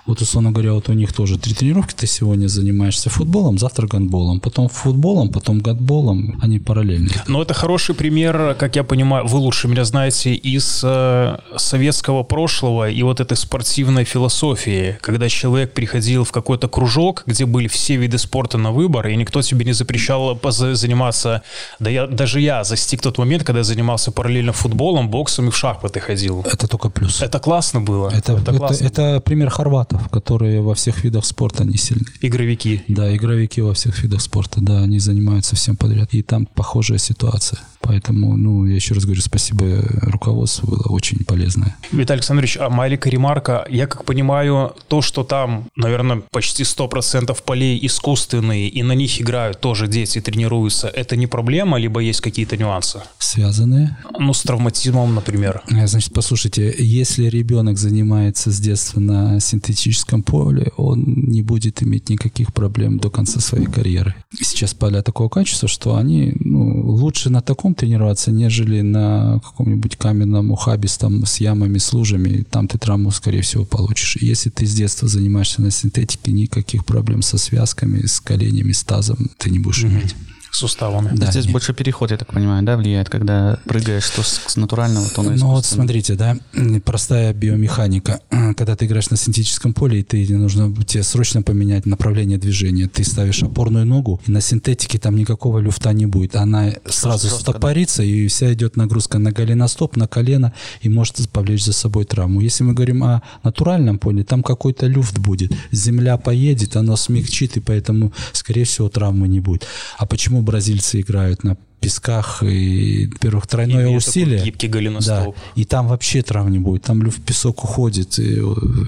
Вот, условно говоря, вот у них тоже три тренировки, ты сегодня занимаешься футболом, завтра гандболом, потом футболом, потом гандболом, они параллельно. Но это хороший пример, как я понимаю, вы лучше меня знаете, из э, советского прошлого и вот этой спортивной философии, когда человек приходил в какой-то кружок, где были все виды спорта на выбор, и никто тебе не запрещал заниматься, да я, даже я застиг тот момент, когда я занимался параллельно футболом, боксом и в шахматы ходил. Это только плюс. Это классно было. Это, это, это, это пример хорватов, которые во всех видах спорта не сильны. Игровики. Да, игровики во всех видах спорта, да, они занимаются всем подряд. И там похожая ситуация. Поэтому, ну, я еще раз говорю, спасибо руководству, было очень полезное. Виталий Александрович, а маленькая ремарка. Я как понимаю, то, что там, наверное, почти 100% полей искусственные, и на них играют тоже дети, тренируются, это не проблема, либо есть какие-то нюансы? Связанные? Ну, с травматизмом, например. Э, значит, послушайте, если ребенок занимается с детства на синтетическом поле, он не будет иметь никаких проблем до конца своей карьеры. Сейчас поля такого качества, что они ну, лучше на таком песком тренироваться, нежели на каком-нибудь каменном ухабистом с ямами, с лужами. Там ты травму, скорее всего, получишь. Если ты с детства занимаешься на синтетике, никаких проблем со связками, с коленями, с тазом ты не будешь mm-hmm. иметь суставами. Да, Здесь нет. больше переход, я так понимаю, да, влияет, когда прыгаешь то с натурального, то на Ну вот смотрите, да, простая биомеханика. Когда ты играешь на синтетическом поле, и ты нужно тебе срочно поменять направление движения. Ты ставишь опорную ногу, и на синтетике там никакого люфта не будет. Она сразу жестко, стопорится, да? и вся идет нагрузка на голеностоп, на колено, и может повлечь за собой травму. Если мы говорим о натуральном поле, там какой-то люфт будет. Земля поедет, оно смягчит, и поэтому, скорее всего, травмы не будет. А почему бразильцы играют на песках и, во-первых, тройное Имеет усилие. гибкий голеностоп. Да, и там вообще травм не будет. Там в песок уходит. И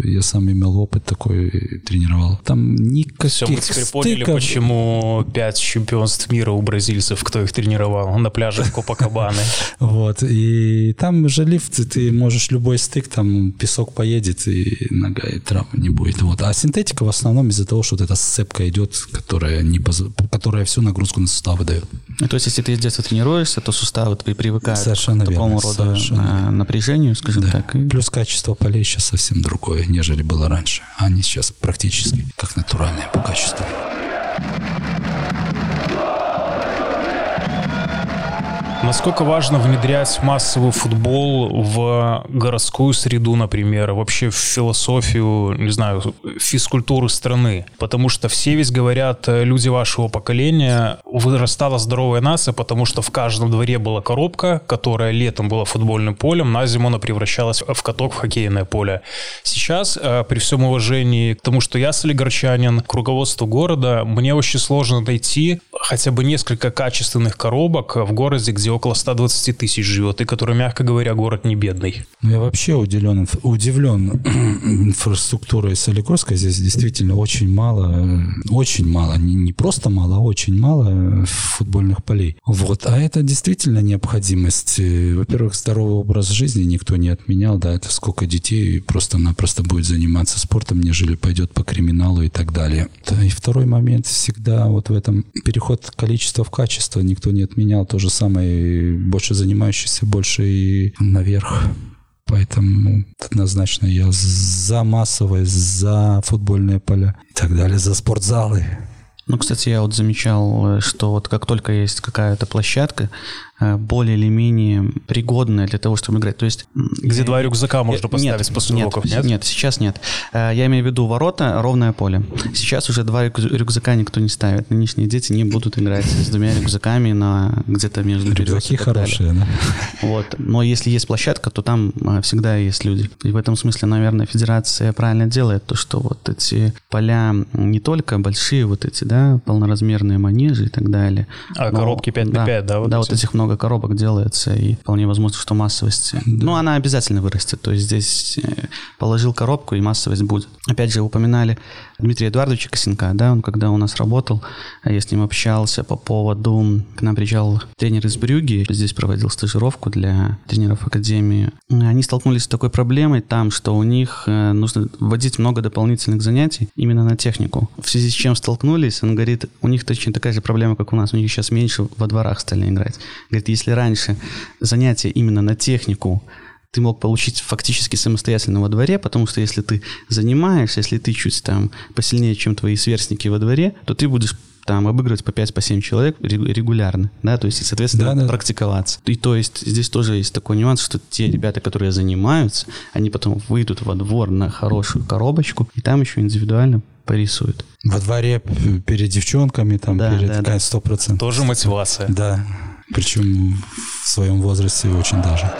я сам имел опыт такой, тренировал. Там никаких Все, мы теперь поняли, стыков. почему пять чемпионств мира у бразильцев, кто их тренировал на пляже Копакабаны. Вот, и там же лифт, ты можешь любой стык, там песок поедет, и нога и травмы не будет. Вот. А синтетика в основном из-за того, что вот эта сцепка идет, которая, не поз... которая всю нагрузку на суставы дает. Ну, то есть, если ты детства тренируешься, то суставы твои привыкают Совершенно к такому верно, роду совершенно а, напряжению, скажем Да. так. и- Плюс качество полей сейчас совсем другое, нежели было раньше. Они сейчас практически как натуральные по качеству. Насколько важно внедрять массовый футбол в городскую среду, например, вообще в философию, не знаю, физкультуры страны? Потому что все ведь говорят, э, люди вашего поколения, вырастала здоровая нация, потому что в каждом дворе была коробка, которая летом была футбольным полем, на зиму она превращалась в каток, в хоккейное поле. Сейчас, э, при всем уважении к тому, что я солигарчанин, к руководству города, мне очень сложно найти хотя бы несколько качественных коробок в городе, где около 120 тысяч живет, и который, мягко говоря, город не бедный. Ну, я вообще удивлен, удивлен инфраструктурой Солигорска. Здесь действительно очень мало, э, очень мало, не, не просто мало, а очень мало э, футбольных полей. Вот, а это действительно необходимость. Э, Во-первых, здоровый образ жизни никто не отменял, да, это сколько детей просто-напросто будет заниматься спортом, нежели пойдет по криминалу и так далее. Да, и второй момент всегда вот в этом переход количества в качество никто не отменял. То же самое, больше занимающихся, больше и наверх. Поэтому однозначно я за массовое, за футбольные поля и так далее, за спортзалы. Ну, кстати, я вот замечал, э, что вот как только есть какая-то площадка, э, более или менее пригодная для того, чтобы играть. То есть... Где я- два рюкзака можно поставить нет, после нет, уроков, нет? Нет, сейчас нет. Э, Я имею в виду ворота, ровное поле. Сейчас уже два рюк- рюкзака никто не ставит. Нынешние дети не будут играть с двумя рюкзаками на где-то между берез и Рюкзаки так далее. хорошие, да? Вот. Но если есть площадка, то там всегда есть люди. И в этом смысле, наверное, федерация правильно делает то, что вот эти поля не только большие вот эти, да, полноразмерные манежи и так далее. А но- коробки 5 на 5, да? вот да, эти? вот этих много коробок делается, и вполне возможно, что массовость... Ну, она обязательно вырастет. То есть здесь э, положил коробку, и массовость будет. Опять же, упоминали Дмитрия Эдуардовича Косенка, да, он когда у нас работал, я с ним общался по поводу... К нам приезжал тренер из Брюги, здесь проводил стажировку для тренеров Академии. Они столкнулись с такой проблемой там, что у них э, нужно вводить много дополнительных занятий именно на технику. В связи с чем столкнулись, он говорит, у них точно такая же проблема, как у нас, у них сейчас меньше во дворах стали играть. Говорит, если раньше занятия именно на технику ты мог получить фактически самостоятельно во дворе, потому что если ты занимаешься, если ты чуть там посильнее, чем твои сверстники во дворе, то ты будешь там обыгрывать по 5 по 7 человек регу- регулярно, да, то есть, и, соответственно, Да, да. практиковаться. И то есть здесь тоже есть такой нюанс, что те ребята, которые занимаются, они потом выйдут во двор на хорошую коробочку, и там еще индивидуально порисуют. Во дворе перед девчонками, там, Да, перед да, сто процентов. Тоже мотивация. Да, причем в своем возрасте очень даже.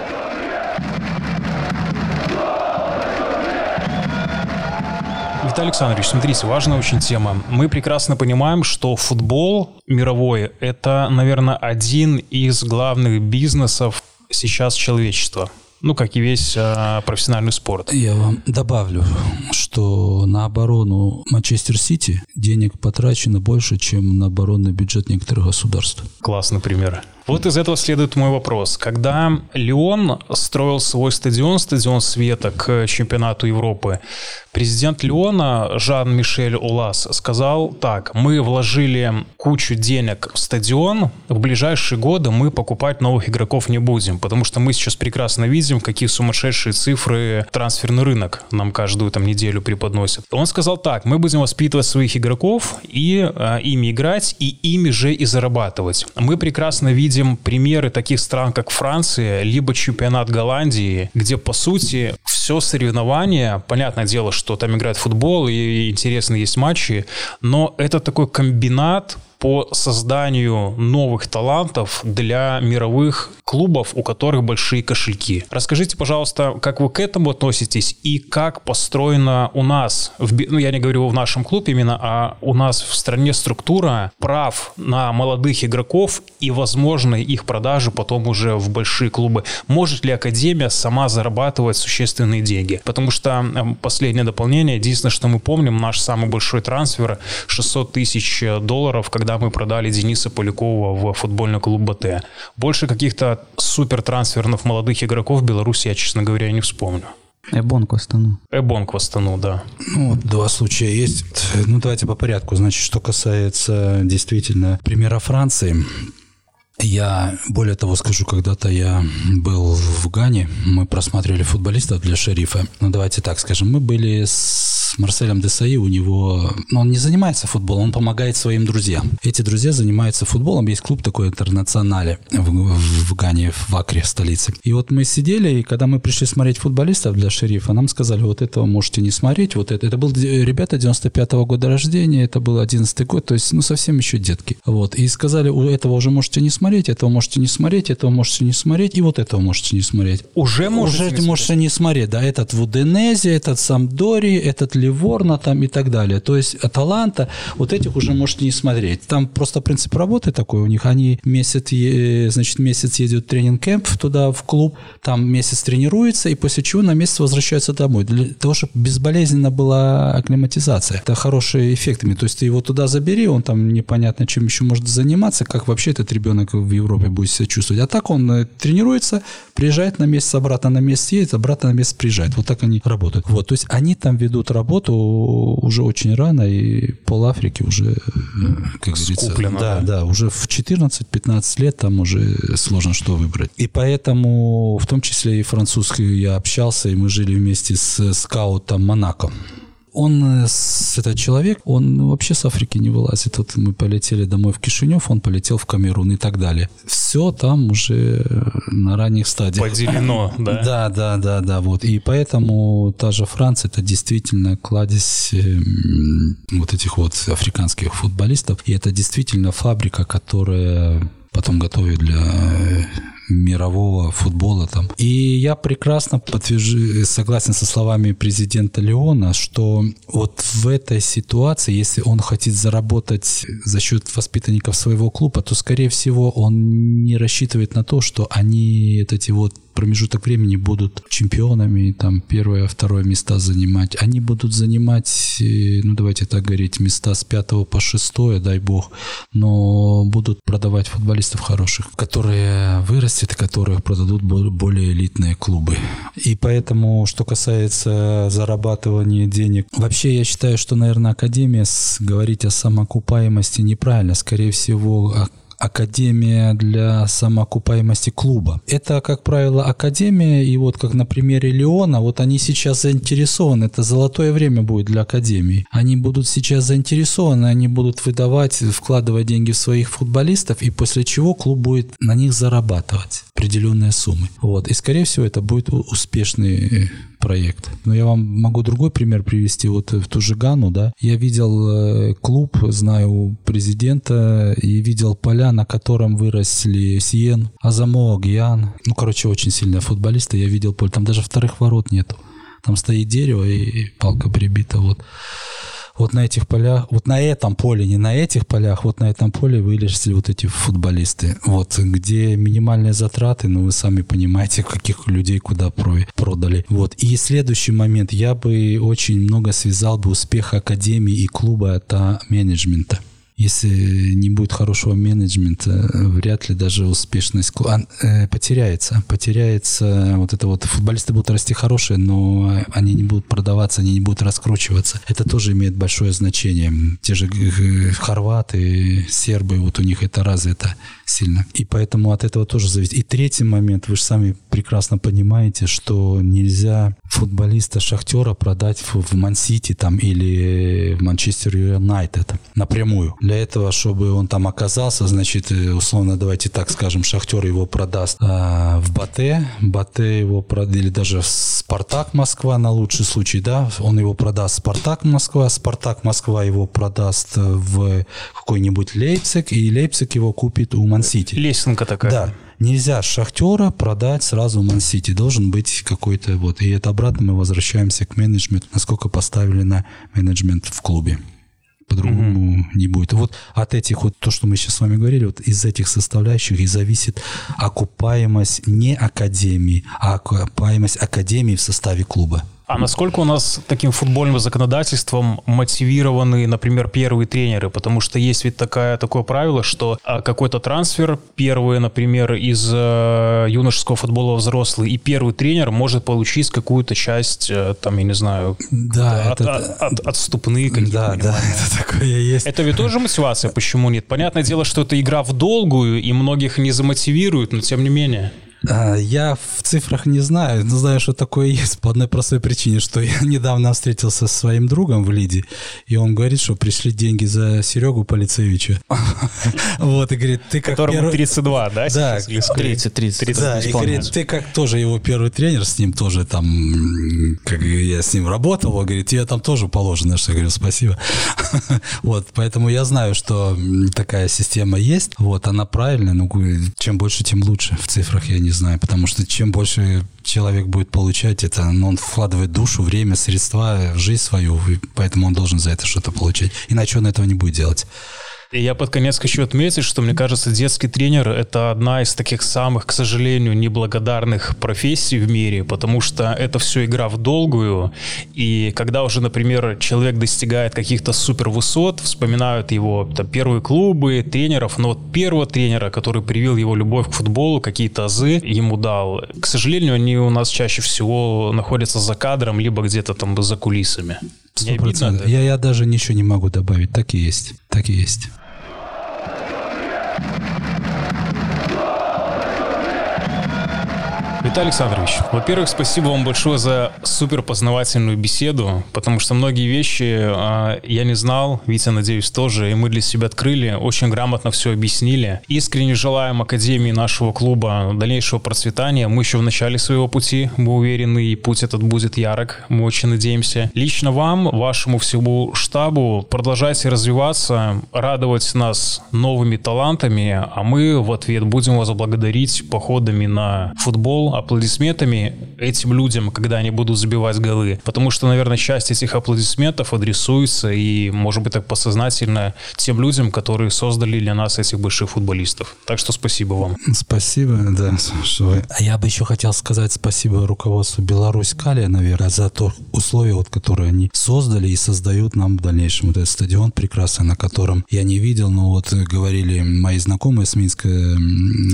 Виталий Александрович, смотрите, важная очень тема. Мы прекрасно понимаем, что футбол мировой – это, наверное, один из главных бизнесов сейчас человечества. Ну, как и весь а, профессиональный спорт. Я вам добавлю, что на оборону Манчестер Сити денег потрачено больше, чем на оборонный бюджет некоторых государств. Классный пример. Вот из этого следует мой вопрос. Когда Леон строил свой стадион, стадион Света к чемпионату Европы, президент Леона Жан-Мишель Улас сказал так, мы вложили кучу денег в стадион, в ближайшие годы мы покупать новых игроков не будем, потому что мы сейчас прекрасно видим, какие сумасшедшие цифры трансферный рынок нам каждую там неделю преподносит. Он сказал так, мы будем воспитывать своих игроков и э, ими играть, и ими же и зарабатывать. Мы прекрасно видим примеры таких стран, как Франция, либо чемпионат Голландии, где, по сути, все соревнование, понятное дело, что там играет футбол и интересные есть матчи, но это такой комбинат по созданию новых талантов для мировых клубов, у которых большие кошельки. Расскажите, пожалуйста, как вы к этому относитесь и как построена у нас, в, ну я не говорю в нашем клубе именно, а у нас в стране структура прав на молодых игроков и возможной их продажи потом уже в большие клубы. Может ли Академия сама зарабатывать существенные деньги? Потому что эм, последнее дополнение, единственное, что мы помним, наш самый большой трансфер 600 тысяч долларов, когда мы продали Дениса Полякова в футбольный клуб БТ. Больше каких-то супер трансферных молодых игроков в Беларуси я, честно говоря, не вспомню. Эбонг в Астану. Эбонг в Астану, да. Ну, вот два случая есть. Ну, давайте по порядку. Значит, что касается действительно примера Франции, я, более того, скажу, когда-то я был в Гане, мы просматривали футболистов для шерифа. Ну, давайте так скажем, мы были с Марселем Десаи, у него... Ну, он не занимается футболом, он помогает своим друзьям. Эти друзья занимаются футболом, есть клуб такой интернационале в, в, в Гане, в Акре, столице. И вот мы сидели, и когда мы пришли смотреть футболистов для шерифа, нам сказали, вот этого можете не смотреть, вот это. Это был ребята 95-го года рождения, это был 11 год, то есть, ну, совсем еще детки. Вот, и сказали, у этого уже можете не смотреть, смотреть, этого можете не смотреть, этого можете не смотреть, и вот этого можете не смотреть. Уже можете Уже не можете не смотреть, да, этот в Уденезе, этот Самдори, этот Ливорно там и так далее. То есть Аталанта, вот этих уже можете не смотреть. Там просто принцип работы такой у них, они месяц, значит, месяц едут тренинг-кэмп туда, в клуб, там месяц тренируется, и после чего на месяц возвращаются домой. Для того, чтобы безболезненно была акклиматизация. Это хорошие эффектами. То есть ты его туда забери, он там непонятно чем еще может заниматься, как вообще этот ребенок в Европе будет себя чувствовать. А так он э, тренируется, приезжает на месяц, обратно на месяц едет, обратно на месяц приезжает. Вот так они работают. Вот, то есть они там ведут работу уже очень рано, и пол Африки уже, э, как говорится, да, да, да, уже в 14-15 лет там уже сложно что выбрать. И поэтому, в том числе и французский я общался, и мы жили вместе с скаутом Монако. Он, э, этот человек, он вообще с Африки не вылазит. Вот мы полетели домой в Кишинев, он полетел в Камерун и так далее. Все там уже на ранних стадиях. Поделено, да? Да, да, да, да. Вот. И поэтому та же Франция, это действительно кладезь эм, вот этих вот африканских футболистов. И это действительно фабрика, которая потом готовит для мирового футбола там. И я прекрасно подтвержу, согласен со словами президента Леона, что вот в этой ситуации, если он хочет заработать за счет воспитанников своего клуба, то, скорее всего, он не рассчитывает на то, что они эти вот промежуток времени будут чемпионами, там первое, второе места занимать. Они будут занимать, э, ну давайте так говорить, места с пятого по шестое, дай бог, но будут продавать футболистов хороших, которые вырастет, которых продадут более элитные клубы. И поэтому, что касается зарабатывания денег, вообще я считаю, что, наверное, Академия говорить о самоокупаемости неправильно. Скорее всего, академия для самоокупаемости клуба. Это, как правило, академия, и вот как на примере Леона, вот они сейчас заинтересованы, это золотое время будет для академии. Они будут сейчас заинтересованы, они будут выдавать, вкладывать деньги в своих футболистов, и после чего клуб будет на них зарабатывать определенные суммы. Вот. И, скорее всего, это будет успешный проект. Но я вам могу другой пример привести. Вот в ту же Гану, да, я видел э, клуб, знаю президента, и видел поля, на котором выросли Сиен, Азамо, Гьян. Ну, короче, очень сильные футболисты. Я видел поле. Там даже вторых ворот нету. Там стоит дерево и палка прибита. Вот вот на этих полях, вот на этом поле, не на этих полях, вот на этом поле вылезли вот эти футболисты. Вот, где минимальные затраты, ну, вы сами понимаете, каких людей куда продали. Вот. И следующий момент, я бы очень много связал бы успех Академии и клуба это менеджмента если не будет хорошего менеджмента, вряд ли даже успешность э, потеряется. Потеряется вот это вот. Футболисты будут расти хорошие, но они не будут продаваться, они не будут раскручиваться. Это тоже имеет большое значение. Те же хорваты, сербы, вот у них это развито сильно. И поэтому от этого тоже зависит. И третий момент, вы же сами прекрасно понимаете, что нельзя футболиста Шахтера продать в, в Ман-Сити там или в Манчестер Юнайтед напрямую. Для этого, чтобы он там оказался, значит, э, условно, давайте так скажем, Шахтер его продаст а, в Батэ, Батэ его продаст, или даже в Спартак Москва на лучший случай, да, он его продаст Спартак Москва, Спартак Москва его продаст в какой-нибудь Лейпциг, и Лейпциг его купит у Мансити. Лесенка такая. Да. Нельзя Шахтера продать сразу Ман-Сити. Должен быть какой-то вот. И это обратно мы возвращаемся к менеджменту, насколько поставили на менеджмент в клубе. По-другому mm-hmm. не будет. Вот от этих вот, то, что мы сейчас с вами говорили, вот из этих составляющих и зависит окупаемость не академии, а окупаемость академии в составе клуба. А насколько у нас таким футбольным законодательством мотивированы, например, первые тренеры? Потому что есть ведь такая, такое правило, что а, какой-то трансфер, первый, например, из э, юношеского футбола взрослый, и первый тренер может получить какую-то часть, э, там, я не знаю, да, от, это... от, от, отступные какие-то. Да, да, это такое есть. Это ведь тоже мотивация, почему нет? Понятное дело, что это игра в долгую, и многих не замотивирует, но тем не менее. А, я в цифрах не знаю, но знаю, что такое есть по одной простой причине, что я недавно встретился со своим другом в Лиде, и он говорит, что пришли деньги за Серегу Полицевича. Вот, и говорит, ты как Которому 32, да? Да, 30, 30. Да, и говорит, ты как тоже его первый тренер, с ним тоже там, как я с ним работал, говорит, тебе там тоже положено, что я говорю, спасибо. Вот, поэтому я знаю, что такая система есть, вот, она правильная, но чем больше, тем лучше. В цифрах я не знаю, потому что чем больше человек будет получать, это ну, он вкладывает душу, время, средства, жизнь свою, поэтому он должен за это что-то получать. Иначе он этого не будет делать. И я под конец хочу отметить, что мне кажется, детский тренер — это одна из таких самых, к сожалению, неблагодарных профессий в мире, потому что это все игра в долгую, и когда уже, например, человек достигает каких-то супер высот, вспоминают его там, первые клубы, тренеров, но вот первого тренера, который привил его любовь к футболу, какие-то азы ему дал, к сожалению, они у нас чаще всего находятся за кадром, либо где-то там за кулисами. Сто процентов. Я, я даже ничего не могу добавить. Так и есть. Так и есть. Виталий Александрович, во-первых, спасибо вам большое за супер познавательную беседу, потому что многие вещи э, я не знал, Витя, надеюсь, тоже, и мы для себя открыли, очень грамотно все объяснили. Искренне желаем Академии нашего клуба дальнейшего процветания. Мы еще в начале своего пути, мы уверены, и путь этот будет ярок, мы очень надеемся. Лично вам, вашему всему штабу, продолжайте развиваться, радовать нас новыми талантами, а мы в ответ будем вас благодарить походами на футбол, аплодисментами этим людям, когда они будут забивать голы. Потому что, наверное, часть этих аплодисментов адресуется и, может быть, так подсознательно тем людям, которые создали для нас этих больших футболистов. Так что спасибо вам. Спасибо, да. Что вы... А я бы еще хотел сказать спасибо руководству Беларусь Калия, наверное, за то условия, вот, которые они создали и создают нам в дальнейшем. Вот этот стадион прекрасный, на котором я не видел, но вот говорили мои знакомые с Минска,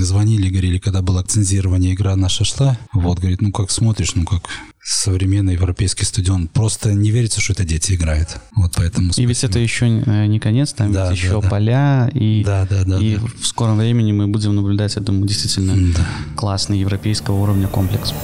звонили, говорили, когда было акцентирование игра наша шла. Вот, говорит, ну как смотришь, ну как современный европейский стадион. Просто не верится, что это дети играют. Вот поэтому. Спасибо. И ведь это еще э, не конец, там да, ведь да, еще да. поля и да, да, да, и да. в скором времени мы будем наблюдать, я думаю, действительно да. классный европейского уровня комплекс.